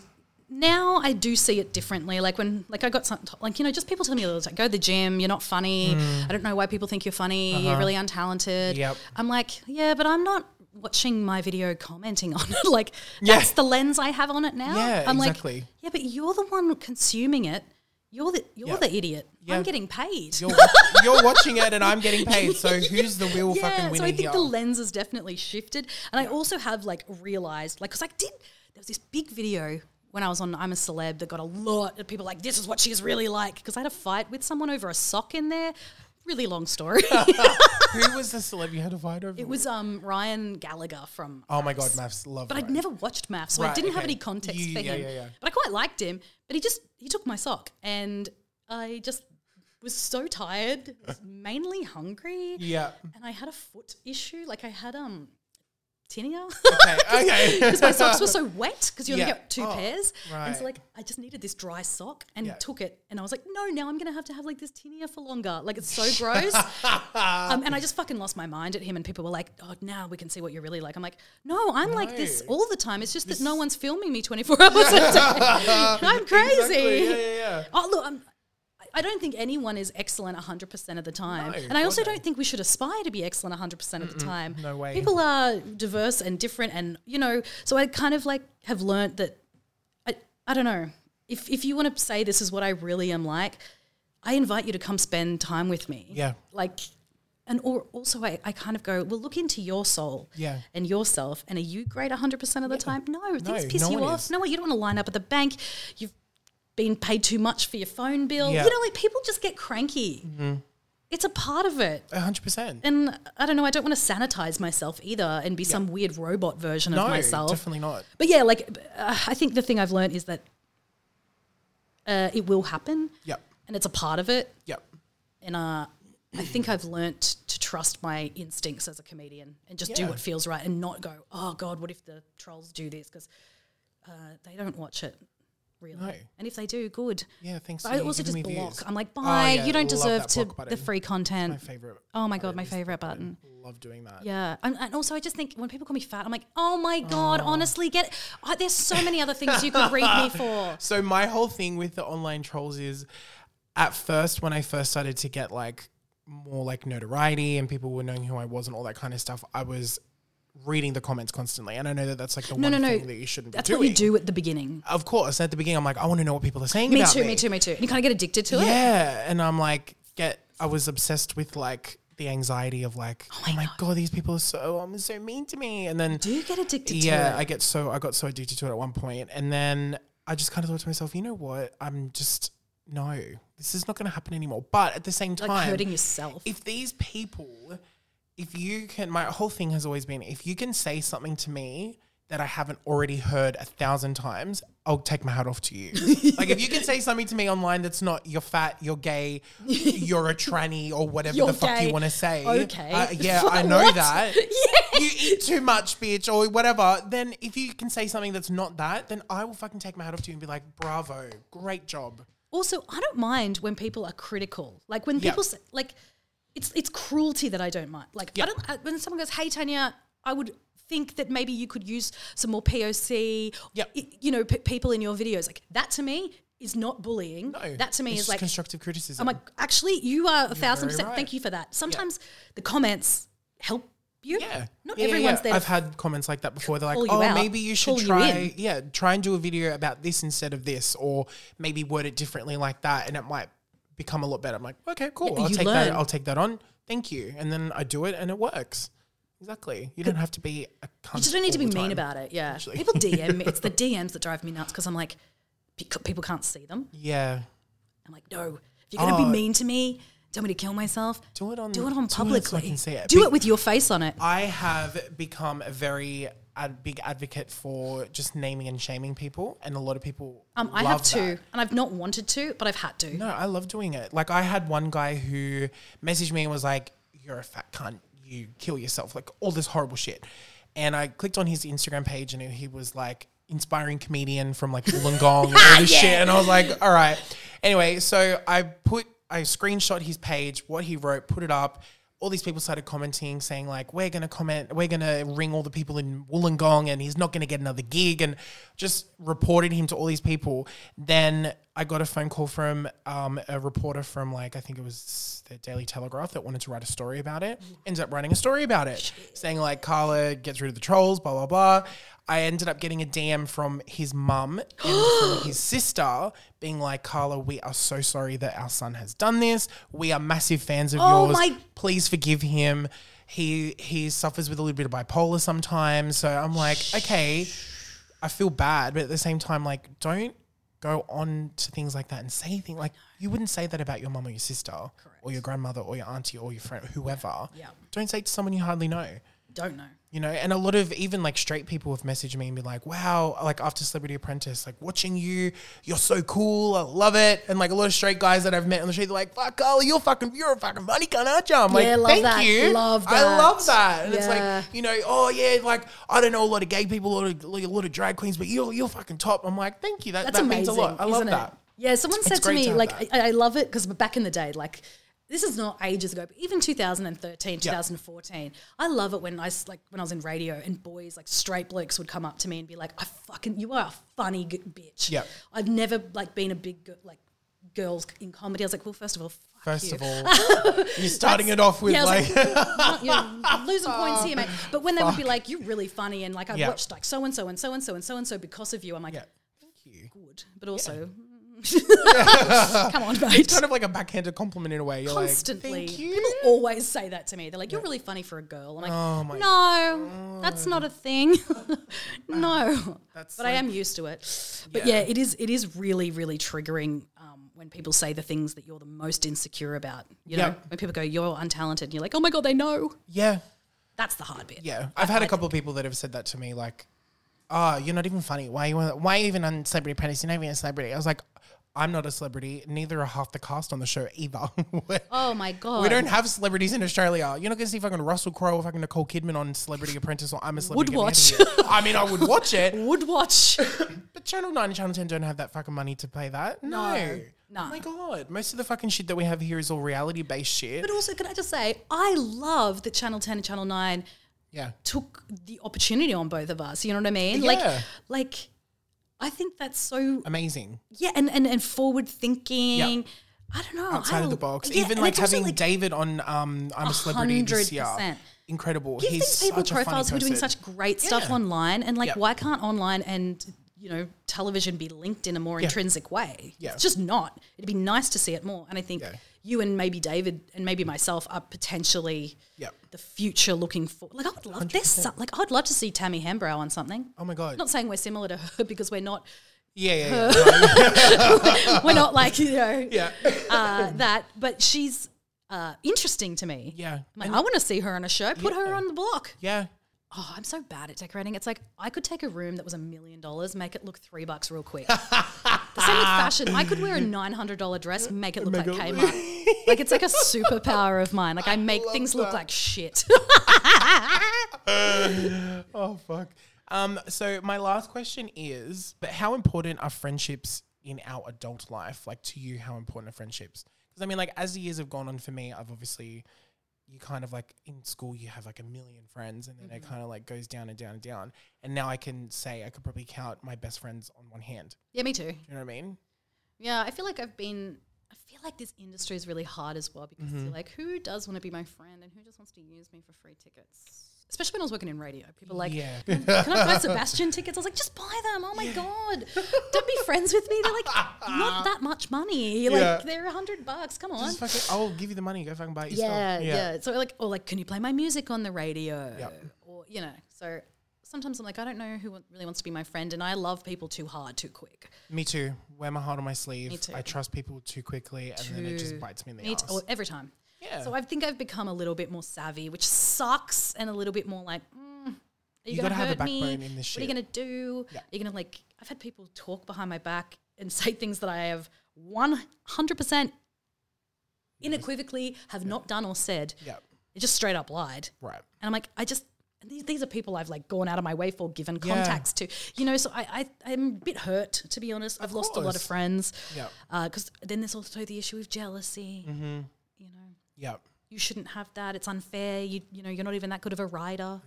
now I do see it differently. Like when, like I got some, like you know, just people tell me all the time, go to the gym. You're not funny. Mm. I don't know why people think you're funny. You're uh-huh. really untalented. Yep. I'm like, yeah, but I'm not watching my video commenting on it. like Yeah. that's the lens I have on it now. Yeah, I'm exactly. like, yeah, but you're the one consuming it. You're the you're Yeah. the idiot. Yeah. I'm getting paid. You're, watch- you're watching it and I'm getting paid. So who's the real fucking yeah, winner so I think here? the lens has definitely shifted, and I also have like realized, like, because I did. There was this big video when I was on I'm a Celeb that got a lot of people like, this is what she's really like. Because I had a fight with someone over a sock in there. Really long story. Who was the celeb you had a fight over? it was um Ryan Gallagher from. oh my god, MAFS. Love. But I'd Ryan. never watched MAFS, so I Right, didn't have okay. any context You- for yeah, him. yeah, yeah. But I quite liked him. But he just he took my sock, and I just was so tired, mainly hungry, Yeah. and I had a foot issue. Like I had um tinea Okay. Okay. because my socks were so wet because you only Yeah. get two Oh, pairs, and so like I just needed this dry sock and Yeah. took it, and I was like, no, now I'm gonna have to have like this tinea for longer. Like it's so gross. um, and I just fucking lost my mind at him, and people were like, oh, now we can see what you're really like. I'm like, no, I'm like this all the time. It's just that no one's filming me 24 hours a day. I'm crazy. Exactly. Yeah, yeah, yeah. Oh, look, I'm, I don't think anyone is excellent 100% of the time. No, and I also no. don't think we should aspire to be excellent 100% of the time. no way. People are diverse and different. And, you know, so I kind of like have learned that, I, I don't know, if, if you want to say this is what I really am like, I invite you to come spend time with me. Yeah. Like, and or also I, I kind of go, well, look into your soul Yeah. and yourself. And are you great 100% of the time? No, things piss no you off. is. No, you don't want to line up at the bank. You've been paid too much for your phone bill. Yeah. You know, like people just get cranky. It's a part of it. A hundred percent. And I don't know, I don't want to sanitize myself either and be some weird robot version No, of myself. definitely not. But yeah, like uh, I think the thing I've learned is that uh, it will happen Yep. and it's a part of it. Yep. And uh, I think I've learnt to trust my instincts as a comedian and just do what feels right and not go, oh God, what if the trolls do this? Because uh, they don't watch it really. No. And if they do, good. Yeah. Thanks. But I also just block. views. I'm like, Oh, bye. yeah, you don't deserve to the free content. My favorite. Oh my God, my favorite block button. Love doing that. Yeah, and, and also I just think when people call me fat, I'm like, oh my god, oh. honestly, get. Oh, there's so many other things you could read me for. So my whole thing with the online trolls is, at first when I first started to get like more like notoriety and people were knowing who I was and all that kind of stuff, I was reading the comments constantly, and I know that that's like the No, one no, no. thing that you shouldn't That's be doing. what you do at the beginning. Of course, at the beginning, I'm like, I want to know what people are saying Me about too, me. me too, me too. And you kind of get addicted to it. Yeah, and I'm like, get. I was obsessed with like the anxiety of like, oh my, god. these people are so um so mean to me, and then Do you get addicted yeah, to I get so I got so addicted to it at one point, and then I just kind of thought to myself, you know what? I'm just no, this is not going to happen anymore. But at the same time, like hurting yourself. if these people, if you can, my whole thing has always been, if you can say something to me that I haven't already heard a thousand times, I'll take my hat off to you. like if you can say something to me online that's not you're fat, you're gay, you're a tranny, or whatever You're the fuck gay. you want to say. Okay. uh, yeah, I know What? that. You eat too much, bitch, or whatever. Then if you can say something that's not that, then I will fucking take my hat off to you and be like, bravo, great job. Also, I don't mind when people are critical. Like when people say, like, it's it's cruelty that I don't mind. Like Yeah. I don't I, when someone goes, "Hey Tanya," I would think that maybe you could use some more POC. Yeah. y- you know, p- people in your videos. Like that to me is not bullying. No, that to me is like constructive criticism. I'm like, actually, you are a thousand percent. right. Thank you for that. Sometimes the comments help you. Yeah. Not Yeah, everyone's yeah. there. I've had comments like that before. They're like, oh, out, maybe you should pull you try, yeah, try and do a video about this instead of this, or maybe word it differently like that, and it might become a lot better. I'm like, okay, cool. Yeah, I'll take that. I'll take that on. Thank you. And then I do it, and it works. Exactly. You don't have to be a cunt. You just don't need to be mean about it. Yeah. Actually. People DM me. It's the DMs that drive me nuts because I'm like, people can't see them. Yeah. I'm like, no, if you're going to Oh. be mean to me, tell me to kill myself? Do it on- Do it on do it so I publicly. can see it. Do Be- it with your face on it. I have become a very ad- big advocate for just naming and shaming people, and a lot of people. Um, I have to, and I've not wanted to, but I've had to. No, I love doing it. Like I had one guy who messaged me and was like, "You're a fat cunt. You kill yourself." Like all this horrible shit. And I clicked on his Instagram page and he was like inspiring comedian from like Wollongong and all this shit. And I was like, all right. Anyway, so I put I screenshot his page, what he wrote, put it up. All these people started commenting, saying like, "We're gonna comment, we're gonna ring all the people in Wollongong, and he's not gonna get another gig," and just reported him to all these people. Then I got a phone call from um, a reporter from like I think it was the Daily Telegraph that wanted to write a story about it. Ends up writing a story about it, saying like Carla gets rid of the trolls, blah blah blah. I ended up getting a DM from his mum and from his sister being like, Carla, we are so sorry that our son has done this. We are massive fans of Oh yours. my- Please forgive him. He he suffers with a little bit of bipolar sometimes. So I'm like, okay, I feel bad, but at the same time, like, don't go on to things like that and say things like you wouldn't say that about your mum or your sister or your grandmother or your auntie or your friend, whoever. Yeah. Don't say it to someone you hardly know. Don't know. You know, and a lot of even like straight people have messaged me and be like, wow, like after Celebrity Apprentice, like watching you, you're so cool. I love it. And like a lot of straight guys that I've met on the street, they're like, fuck, Carla, you're fucking, you're a fucking money cunt, aren't you? I'm Yeah, like, thank that. you. Love that. I love that. And it's like, you know, oh yeah, like I don't know a lot of gay people, a lot of, like, a lot of drag queens, but you're, you're fucking top. I'm like, thank you. That, That's that amazing. means a lot. I love isn't it? Yeah, someone said to great to me, like. I, I love it because back in the day, like, this is not ages ago, but even 2013, 2014, I love it when I like when I was in radio and boys like straight blokes would come up to me and be like, "I fucking you are a funny g- bitch." Yeah, I've never like been a big like girls in comedy. I was like, well, first of all, fuck First you. of all, you're starting it off with Yeah, like, like, you're losing points here, mate. But when they would be like, "You're really funny," and like I Yeah. watched like so and so and so and so and so and so because of you, I'm like, yeah, thank you. good, but also, come on, mate. It's Kind of like a backhanded compliment in a way. You're Constantly, like, people always say that to me. They're like, "You're really funny for a girl." I'm like, Oh my "No, that's not a thing. no." That's but I am used to it. But yeah. it is. It is really, really triggering um, when people say the things that you're the most insecure about. You know, Yep. when people go, "You're untalented," and you're like, "Oh my god, they know." Yeah. That's the hard bit. Yeah, I've had a couple of people that have said that to me, like, "Oh, you're not even funny. Why you why are you even on Celebrity Apprentice? You're not even a celebrity." I was like, "I'm not a celebrity. Neither are half the cast on the show either. Oh my god. we don't have celebrities in Australia. You're not gonna see fucking Russell Crowe or fucking Nicole Kidman on Celebrity Apprentice or I'm a celebrity. Would watch. out of here. I mean, I would watch it, would watch. but Channel Nine and Channel Ten don't have that fucking money to pay that. No. No, no. Oh my god, most of the fucking shit that we have here is all reality based shit. but also, can I just say, I love that Channel Ten and Channel Nine yeah. took the opportunity on both of us. You know what I mean? Yeah. Like, like I think that's so Amazing. yeah, and and, and forward thinking. I don't know. outside of the box. yeah, Even like having like, David on um I'm a celebrity this year. Incredible. give He's these people such a funny profiles who are doing such great stuff Yeah. online, and like, why can't online and you know television be linked in a more intrinsic way? Yeah. It's just not. It'd be nice to see it more, and I think Yeah. You and maybe David and maybe myself are potentially Yep. the future looking for. Like, I would love this. so- Like, I'd love to see Tammy Hembrow on something. Oh my god. Not saying we're similar to her because we're not. yeah, yeah, yeah. We're not like you know yeah. uh, that, but she's uh, interesting to me. Yeah. I'm like, I want to see her on a show. Put her on the block. Yeah. Oh, I'm so bad at decorating. It's like I could take a room that was a million dollars, make it look three bucks real quick. the same with fashion. I could wear a nine hundred dollar dress, make it look like Kmart. like it's like a superpower of mine. Like I make things look like shit. Oh fuck. Um so my last question is but how important are friendships in our adult life? Like to you, how important are friendships? Because I mean like as the years have gone on for me, I've obviously you kind of like in school you have like a million friends and then it kind of like goes down and down and down. And now I can say I could probably count my best friends on one hand. yeah, me too. You know what I mean? Yeah, I feel like I've been. I feel like this industry is really hard as well because Mm-hmm. you're like, who does want to be my friend and who just wants to use me for free tickets? Especially when I was working in radio, people were like, Yeah. Oh, can I buy Sebastian tickets? I was like, just buy them. Oh my god, don't be friends with me. They're like, not that much money. Like Yeah. they're a hundred bucks. Come on. Just fucking, I'll give you the money. Go fucking buy it yourself. Yeah, yeah, So like, or like, can you play my music on the radio? Yep. Or you know, so sometimes I'm like, I don't know who really wants to be my friend, and I love people too hard, too quick. Me too. Wear my heart on my sleeve. Me too. I trust people too quickly, and then it just bites me in the ass. too- oh, every time. Yeah. So I think I've become a little bit more savvy, which sucks, and a little bit more like, mm, are you, You have a hurt me? in this What are you gonna do? Yeah. Are you gonna like? I've had people talk behind my back and say things that I have one hundred percent unequivocally have not done or said. yeah. It just straight up lied. Right. And I'm like, I just and these these are people I've like gone out of my way for, given Yeah. contacts to, you know. So I, I I'm a bit hurt to be honest. I've lost a lot of friends. Yeah. Because then there's also the issue of jealousy. Mm-hmm. Yeah. you shouldn't have that. It's unfair. You you know, you're not even that good of a writer.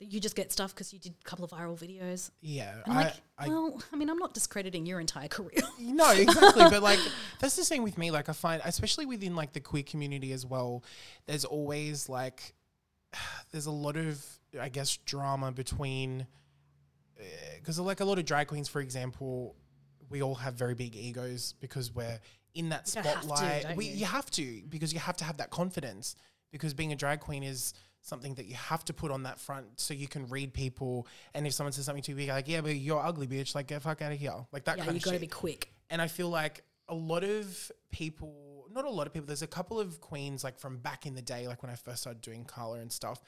That You just get stuff because you did a couple of viral videos. Yeah. And I'm I, like, I well, I mean, I'm not discrediting your entire career. No, exactly. but like that's the same with me. Like I find, especially within like the queer community as well, there's always like there's a lot of I guess drama between eh, because like a lot of drag queens, for example, we all have very big egos because we're in that You have to, spotlight. we you? you have to mm. because you have to have that confidence because being a drag queen is something that you have to put on that front so you can read people and if someone says something to you like yeah but you're ugly bitch like get fuck out of here like that yeah, kind you got to be quick. and I feel like a lot of people, not a lot of people, there's a couple of queens like from back in the day, like when I first started doing Carla and stuff,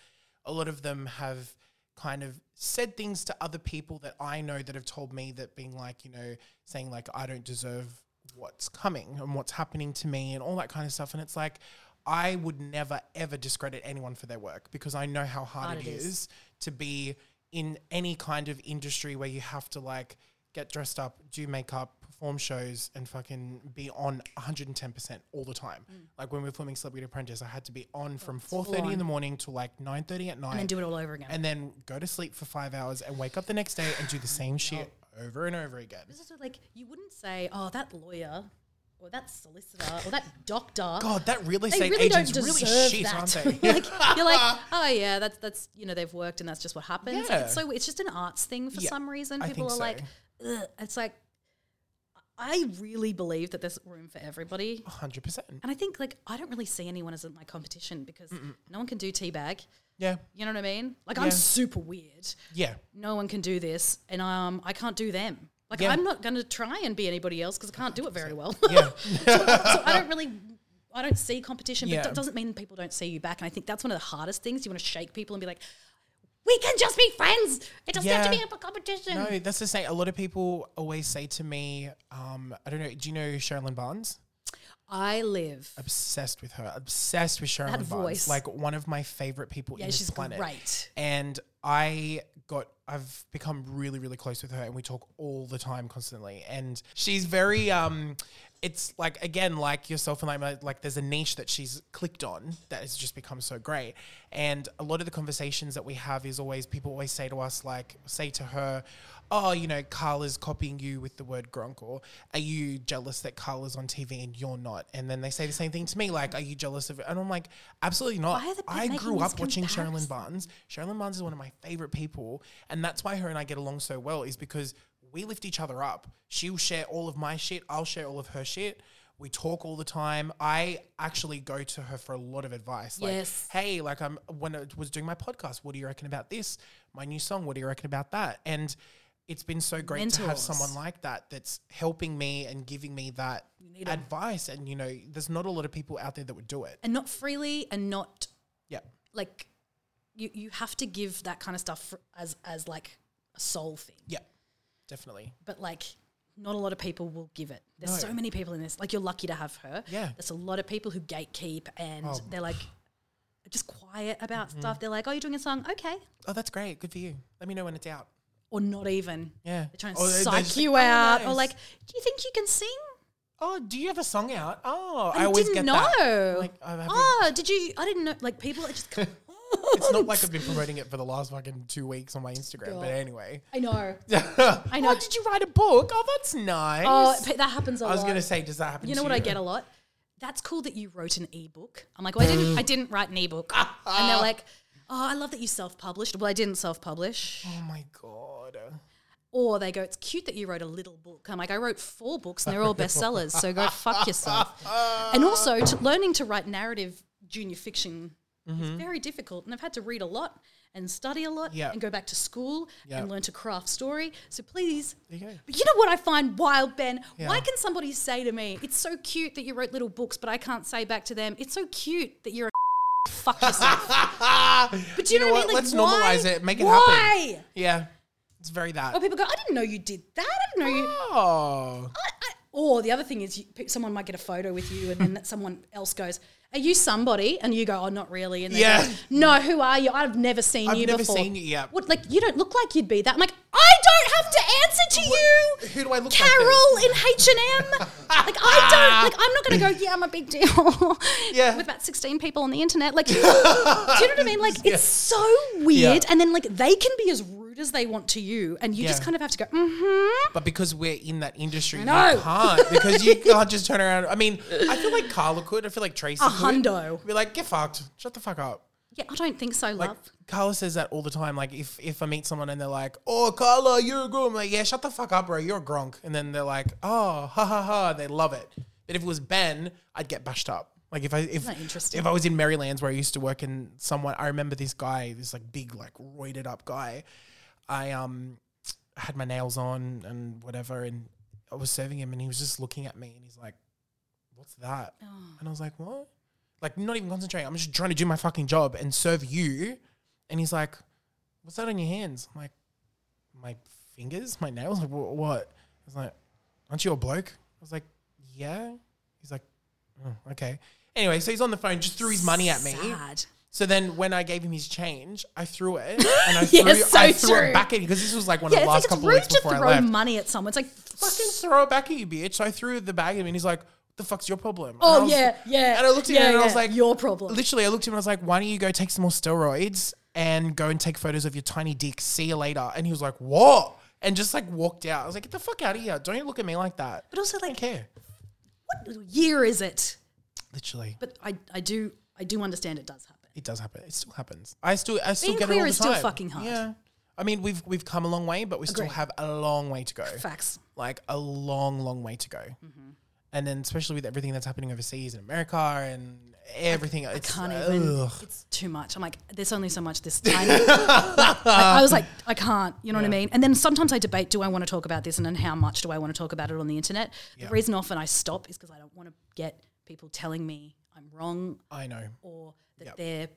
a lot of them have kind of said things to other people that I know that have told me that being like, you know, saying like, I don't deserve what's coming and what's happening to me and all that kind of stuff. And it's like, I would never ever discredit anyone for their work because I know how hard, Hard it is. is. to be in any kind of industry where you have to like get dressed up, do makeup, perform shows, and fucking be on 110% all the time. Mm. Like when we were filming Celebrity Apprentice, I had to be on from 4.30 in the morning to like 9.30 at night And then do it all over again. and then go to sleep for five hours and wake up the next day and do the same shit over and over again. This is like you wouldn't say, "Oh, that lawyer," or "that solicitor," or "that doctor." God, that real they estate really don't agents really shit, that. aren't they? like you're like, oh yeah, that's that's you know they've worked and that's just what happens. Yeah. it's so it's just an arts thing for Yeah, some reason. People are think like, Ugh. it's like, I really believe that there's room for everybody, 100%. and I think like I don't really see anyone as my competition because no one can do teabag. Yeah. You know what I mean? Like Yeah. I'm super weird. Yeah. No one can do this, and um, I can't do them. Like Yeah. I'm not going to try and be anybody else because I can't do it very well. Yeah. so I don't really, I don't see competition, but Yeah. that doesn't mean people don't see you back. And I think that's one of the hardest things. You want to shake people and be like, we can just be friends. It doesn't have to Yeah. be a competition. No, that's the same. A lot of people always say to me, um, I don't know, do you know Sherilyn Barnes? I live. Obsessed with her. Obsessed with Sherilyn Barnes. voice. Like one of my favorite people Yeah, in this she's planet. great. And I got I've become really, really close with her and we talk all the time constantly. And she's very um it's like again, like yourself and like like there's a niche that she's clicked on that has just become so great. And a lot of the conversations that we have is always people always say to us like say to her, Oh, you know, Carla's copying you with the word grunk, or are you jealous that Carla's on TV and you're not? And then they say the same thing to me, like, Are you jealous of it? And I'm like, Absolutely not. Why are they I grew up watching Sherilyn? Barnes. Sherilyn Barnes is one of my favorite people, and that's why her and I get along so well. Is because we lift each other up. She'll share all of my shit. I'll share all of her shit. We talk all the time. I actually go to her for a lot of advice. Like, Yes. hey, like I'm when I was doing my podcast, what do you reckon about this? My new song, what do you reckon about that? And it's been so great to have someone like that that's helping me and giving me that advice. And you know, there's not a lot of people out there that would do it. And not freely and not Yeah. like, you, you have to give that kind of stuff as, as like a soul thing. Yeah. Definitely. but like not a lot of people will give it. There's No. so many people in this. Like you're lucky to have her. Yeah. There's a lot of people who gatekeep and Oh. they're like just quiet about Mm-hmm. stuff. They're like, "Oh, you're doing a song, okay," Oh, that's great. Good for you. Let me know when it's out. Or not even. Yeah. They're trying to Or psych just you "Oh, out, or like, "Do you think you can sing?" oh, do you have a song out? Oh, I, I, always didn't get know. that. Like, oh, I haven't- oh, did you? I didn't know. Like people are just. it's not like I've been promoting it for the last fucking two weeks on my Instagram. God. But anyway, I know. I know. Oh, did you write a book? Oh, that's nice. Oh, that happens a I lot. I was gonna say, does that happen? You to know what I get a lot? That's cool that you wrote an ebook. I'm like, well, I didn't. I didn't write an ebook. and they're like, oh, I love that you self-published. Well, I didn't self-publish. Oh my god. Or they go, it's cute that you wrote a little book. I'm like, I wrote four books and they're all bestsellers. So go fuck yourself. and also, to learning to write narrative junior fiction is mm-hmm. very difficult, and I've had to read a lot and study a lot Yeah. and go back to school Yeah. and learn to craft story. So please, you but you know what I find wild, Ben? Why can somebody say to me, "It's so cute that you wrote little books," but I can't say back to them, "It's so cute that you're a fuck yourself." but do you, You know know, what I mean? Like, Let's why? normalize it, make it why? happen. Yeah, it's very that. Or people go, "I didn't know you did that. I didn't know you." Oh, I, I, or the other thing is, you, someone might get a photo with you, and then that someone else goes, "Are you somebody?" And you go, "Oh, not really." And they Yeah. go, "No, who are you? I've never seen I've you never before." seen you, yeah. What? Like you don't look like you'd be that. I'm like, I don't have to answer to you. who do I look like Carol in H and M. Like I don't. Like I'm not going to go. Yeah, I'm a big deal. Yeah. With about 16 people on the internet. Like, do you know what I mean? Like it's so weird. Yeah. And then like they can be as as they want to you, and you just kind of have to go. Mm-hmm. but because we're in that industry, know. you can't because you can't just turn around. I mean, I feel like Carla could. I feel like Tracy. A could. hundo. Be like, get fucked. Shut the fuck up. Yeah, I don't think so, Like love. Carla says that all the time. Like if if I meet someone and they're like, "Oh, Carla, you're a girl," I'm like, "Yeah, shut the fuck up, bro. You're a gronk." And then they're like, "Oh, ha ha ha," they love it. But if it was Ben, I'd get bashed up. Like if I if if I was in Maryland's where I used to work and someone I remember this guy, this like big like roided up guy. I um had my nails on and whatever, and I was serving him, and he was just looking at me, and he's like, "What's that?" Oh. And I was like, "What?" Like not even concentrating. I'm just trying to do my fucking job and serve you. And he's like, "What's that on your hands?" I'm like, "My fingers, my nails." Like, what? I was like, "Aren't you a bloke?" I was like, "Yeah." He's like, oh, "Okay." Anyway, so he's on the phone, just threw his money at me. Sad. So then when I gave him his change, I threw it and I threw, Yes, so I threw true. it back at him because this was like one Yeah, of the it's like last it's couple rude weeks to before I throw left. money at someone. It's like Fucking throw it back at you, bitch. So I threw the bag at him and he's like, what the fuck's your problem? And oh, I Oh was- yeah, yeah. And I looked at yeah, him and I was yeah, like, your problem. Literally, I looked at him and I was like, why don't you go take some more steroids and go and take photos of your tiny dick? See you later. And he was like, what? And just like walked out. I was like, get the fuck out of here. Don't you look at me like that. But also, I don't like, care. what year is it? Literally. But I, I do, I do understand it does happen. It does happen. It still happens. I still, I still Being get it queer all the is still time. fucking hard. Yeah. I mean, we've we've come a long way, but we still Agree. have a long way to go. Facts. Like a long, long way to go. Mm-hmm. And then, especially with everything that's happening overseas in America and everything, I it's can't even. ugh. It's too much. I'm like, there's only so much this tiny. Like, I was like, I can't. You know what I mean? And then sometimes I debate: Do I want to talk about this, and then how much do I want to talk about it on the internet? Yeah. The reason often I stop is because I don't want to get people telling me I'm wrong I know. or that Yep. they're,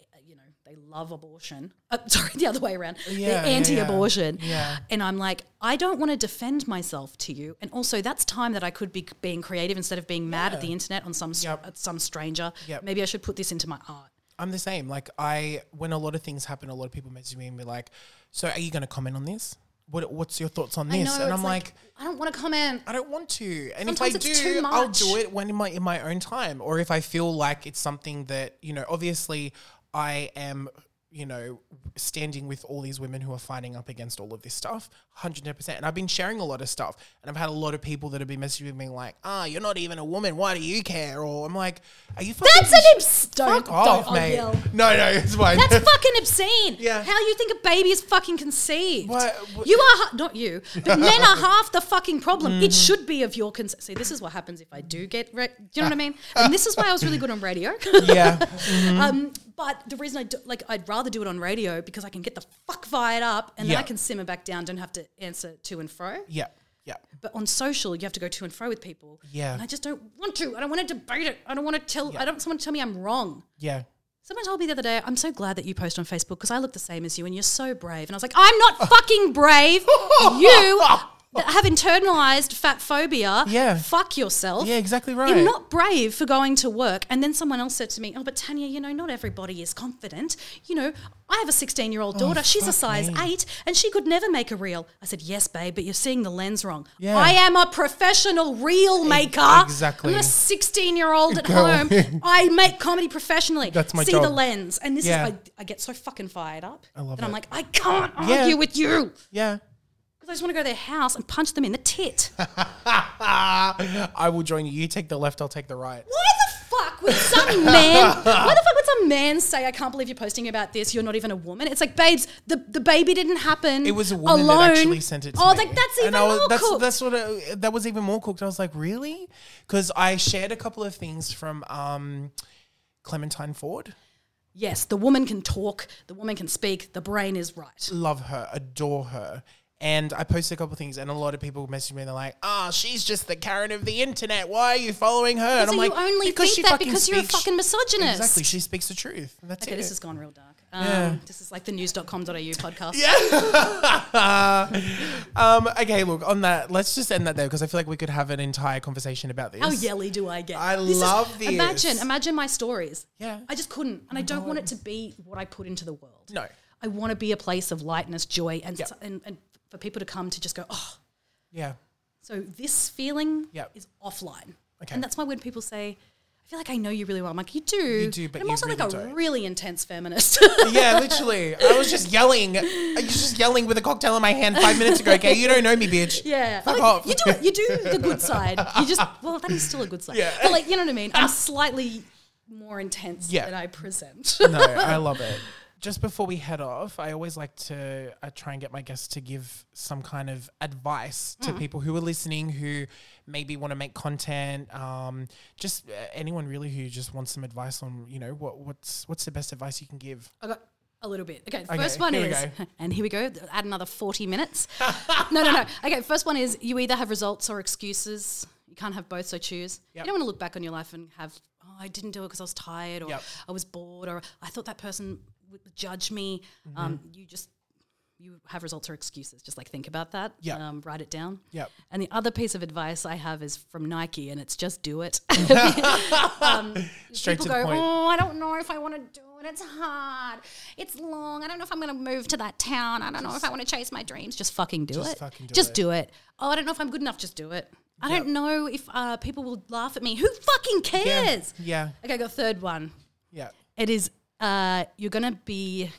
uh, you know, they love abortion. Uh, sorry, the other way around. Yeah, yeah, they're anti-abortion. Yeah. And I'm like, I don't want to defend myself to you. And also, that's time that I could be being creative instead of being mad at the internet on some Yep. at some stranger. Yep. Maybe I should put this into my art. I'm the same. Like I, when a lot of things happen, a lot of people message me and be like, "So, are you going to comment on this? What What's your thoughts on this?" know, and I'm like, I don't want to comment. I don't want to. And Sometimes if I do, I'll do it when in my in my own time, or if I feel like it's something that you know. Obviously, I am you know standing with all these women who are fighting up against all of this stuff, hundred percent. And I've been sharing a lot of stuff, and I've had a lot of people that have been messaging me like, "Ah, you're not even a woman. Why do you care?" Or I'm like, "Are you fucking That's an obs- don't, fuck off, don't, mate?" Yell. No, no, it's fine. That's fucking obscene. Yeah. How you think a baby is fucking conceived? What- what- You are ha- not you, but men are half the fucking problem. Mm. It should be of your consent. See, this is what happens if I do get. Re- do you know what I mean? And this is why I was really good on radio. yeah, um, but the reason I do, like I'd rather do it on radio because I can get the fuck fired up and then I can simmer back down. Don't have to answer to and fro. yeah, yeah. But on social, you have to go to and fro with people. Yeah. And I just don't want to. I don't want to debate it. I don't want to tell. I don't want someone to tell me I'm wrong. Yeah. Someone told me the other day, I'm so glad that you post on Facebook because I look the same as you and you're so brave. And I was like, I'm not fucking brave. you have internalized fat phobia. Yeah. Fuck yourself. Yeah, exactly right. You're not brave for going to work. And then someone else said to me, Oh, but Tanya, you know, not everybody is confident. You know, I have a 16 year old daughter. She's a size me. eight and she could never make a reel. I said, Yes, babe, but you're seeing the lens wrong. Yeah. I am a professional reel maker. exactly. I'm a 16 year old at Girl. home. I make comedy professionally. That's my See the lens. And this Yeah. is, I, I get so fucking fired up. I love and I'm like, I can't Yeah. argue with you. Yeah. Because I just want to go to their house and punch them in the tit. I will join you. You take the left, I'll take the right. Why the fuck would some man? Why the fuck would some man say, "I can't believe you're posting about this. You're not even a woman." It's like, babes, the, the baby didn't happen. It was a woman alone. that actually sent it to oh, me. like that's even And I was- more that's, cool. That's what it, that was even more cooked. I was like, really? Because I shared a couple of things from um, Clementine Ford. yes, the woman can talk, the woman can speak, the brain is right. love her, adore her. And I posted a couple things, and a lot of people messaged me. and They're like, "Ah, she's just the Karen of the internet. Why are you following her?" And so I'm like, you only "Because think that fucking because you're a fucking misogynist. Exactly, she speaks the truth. and That's Okay, it. this has gone real dark. Um, Yeah. This is like the news.com.au podcast. Yeah. um, okay, look on that. Let's just end that there because I feel like we could have an entire conversation about this. How yelly do I get? I is- love this. Imagine, imagine my stories. Yeah. I just couldn't, and I don't want it to be what I put into the world. No. I want to be a place of lightness, joy, and Yep. and, and for people to come to just go, oh. Yeah. So this feeling Yep. is offline, Okay. and that's why when people say. I feel like I know you really well. I'm like, you do. You do, but I'm you also really like a don't. really intense feminist. Yeah, literally. I was just yelling. I was just yelling with a cocktail in my hand five minutes ago. Okay, you don't know me, bitch. Yeah, Fuck Like, off. You do you do the good side. You just well, that is still a good side. Yeah. but like you know what I mean. I'm slightly more intense Yeah. than I present. no, I love it. Just before we head off, I always like to uh, try and get my guests to give some kind of advice Mm. to people who are listening who maybe want to make content. Um, just uh, anyone really who just wants some advice on, you know, what what's what's the best advice you can give. I got a little bit. Okay, the Okay, first one is, and here we go. Add another forty minutes. no, no, no. Okay, first one is you either have results or excuses. You can't have both, so choose. Yep. You don't want to look back on your life and have, oh, I didn't do it because I was tired, or Yep. I was bored, or I thought that person judge me. Um, Mm-hmm. you just you have results or excuses. Just like think about that. Yep. Um, write it down. Yep. And the other piece of advice I have is from Nike, and it's just do it. um, Straight people to go, point. oh, I don't know if I want to do it. It's hard. It's long. I don't know if I'm going to move to that town. I don't know if I want to chase my dreams. Just fucking do Just it. fucking do just it. do it. Oh, I don't know if I'm good enough. Just do it. I don't know if uh, people will laugh at me. Who fucking cares? Yeah. Okay, I got a third one. Yeah. It is uh, you're going to be,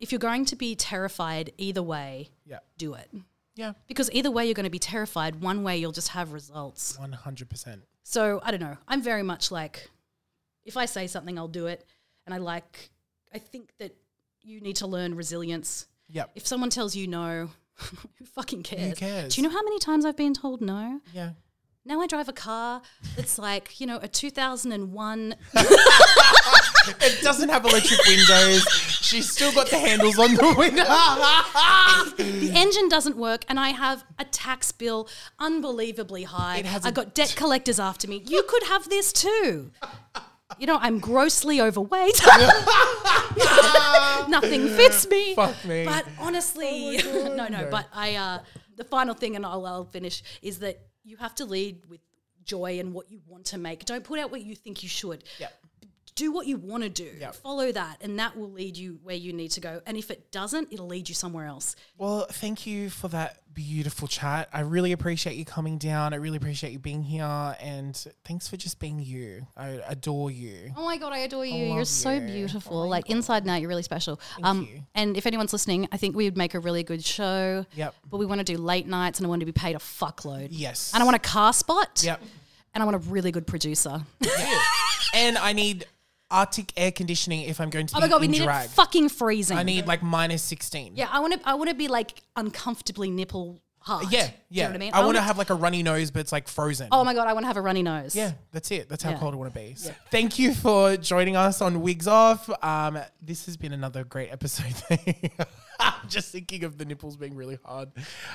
if you're going to be terrified either way, Yeah. do it. Yeah. Because either way, you're going to be terrified. One way, you'll just have results. One hundred percent. So I don't know. I'm very much like, if I say something, I'll do it. And I like, I think that you need to learn resilience. Yep. If someone tells you no, who fucking cares? Who cares? Do you know how many times I've been told no? Yeah. Now I drive a car that's like, you know, a 2001. It doesn't have electric windows. She's still got the handles on the window. the engine doesn't work, and I have a tax bill unbelievably high. It has I a- got debt collectors after me. You could have this too. You know, I'm grossly overweight. Nothing fits me. Fuck me. But honestly, no, no, But I, uh, the final thing, and I'll, I'll finish, is that you have to lead with joy and what you want to make. Don't put out what you think you should. Do what you want to do. Yep. Follow that, and that will lead you where you need to go. And if it doesn't, it'll lead you somewhere else. Well, thank you for that beautiful chat. I really appreciate you coming down. I really appreciate you being here. And thanks for just being you. I adore you. Oh my god, I adore you. love You're so you. beautiful. like inside and out, you're really special. um, you. and if anyone's listening, I think we would make a really good show. Yep. But we want to do late nights, and I want to be paid a fuckload. Yes. And I want a car spot. Yep. And I want a really good producer. and I need Arctic air conditioning if I'm going to oh my god, we need drag. it fucking freezing. I need like minus 16. yeah, I want to. I want to be like uncomfortably nipple hard. Yeah. Yeah. you know what I mean? I want to have like a runny nose, but it's like frozen. Oh my god, I want to have a runny nose. Yeah, that's it. That's how Yeah. cold I want to be. So Thank you for joining us on Wigs Off. Um, this has been another great episode. Just thinking of the nipples being really hard.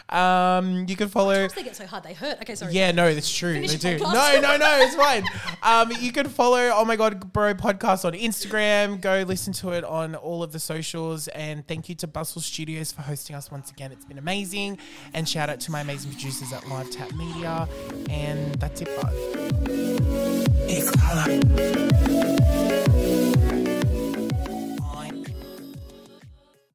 Um, you can follow. Sometimes they get so hard they hurt. Okay, sorry. Yeah, no, that's true. Finish they do. No, podcast. no, no, it's fine. Um, you can follow Oh My God Bro podcast on Instagram. Go listen to it on all of the socials. And thank you to Bustle Studios for hosting us once again. It's been amazing. And shout out to my amazing producers at Live Tap Media. And that's it, bud. Big holla.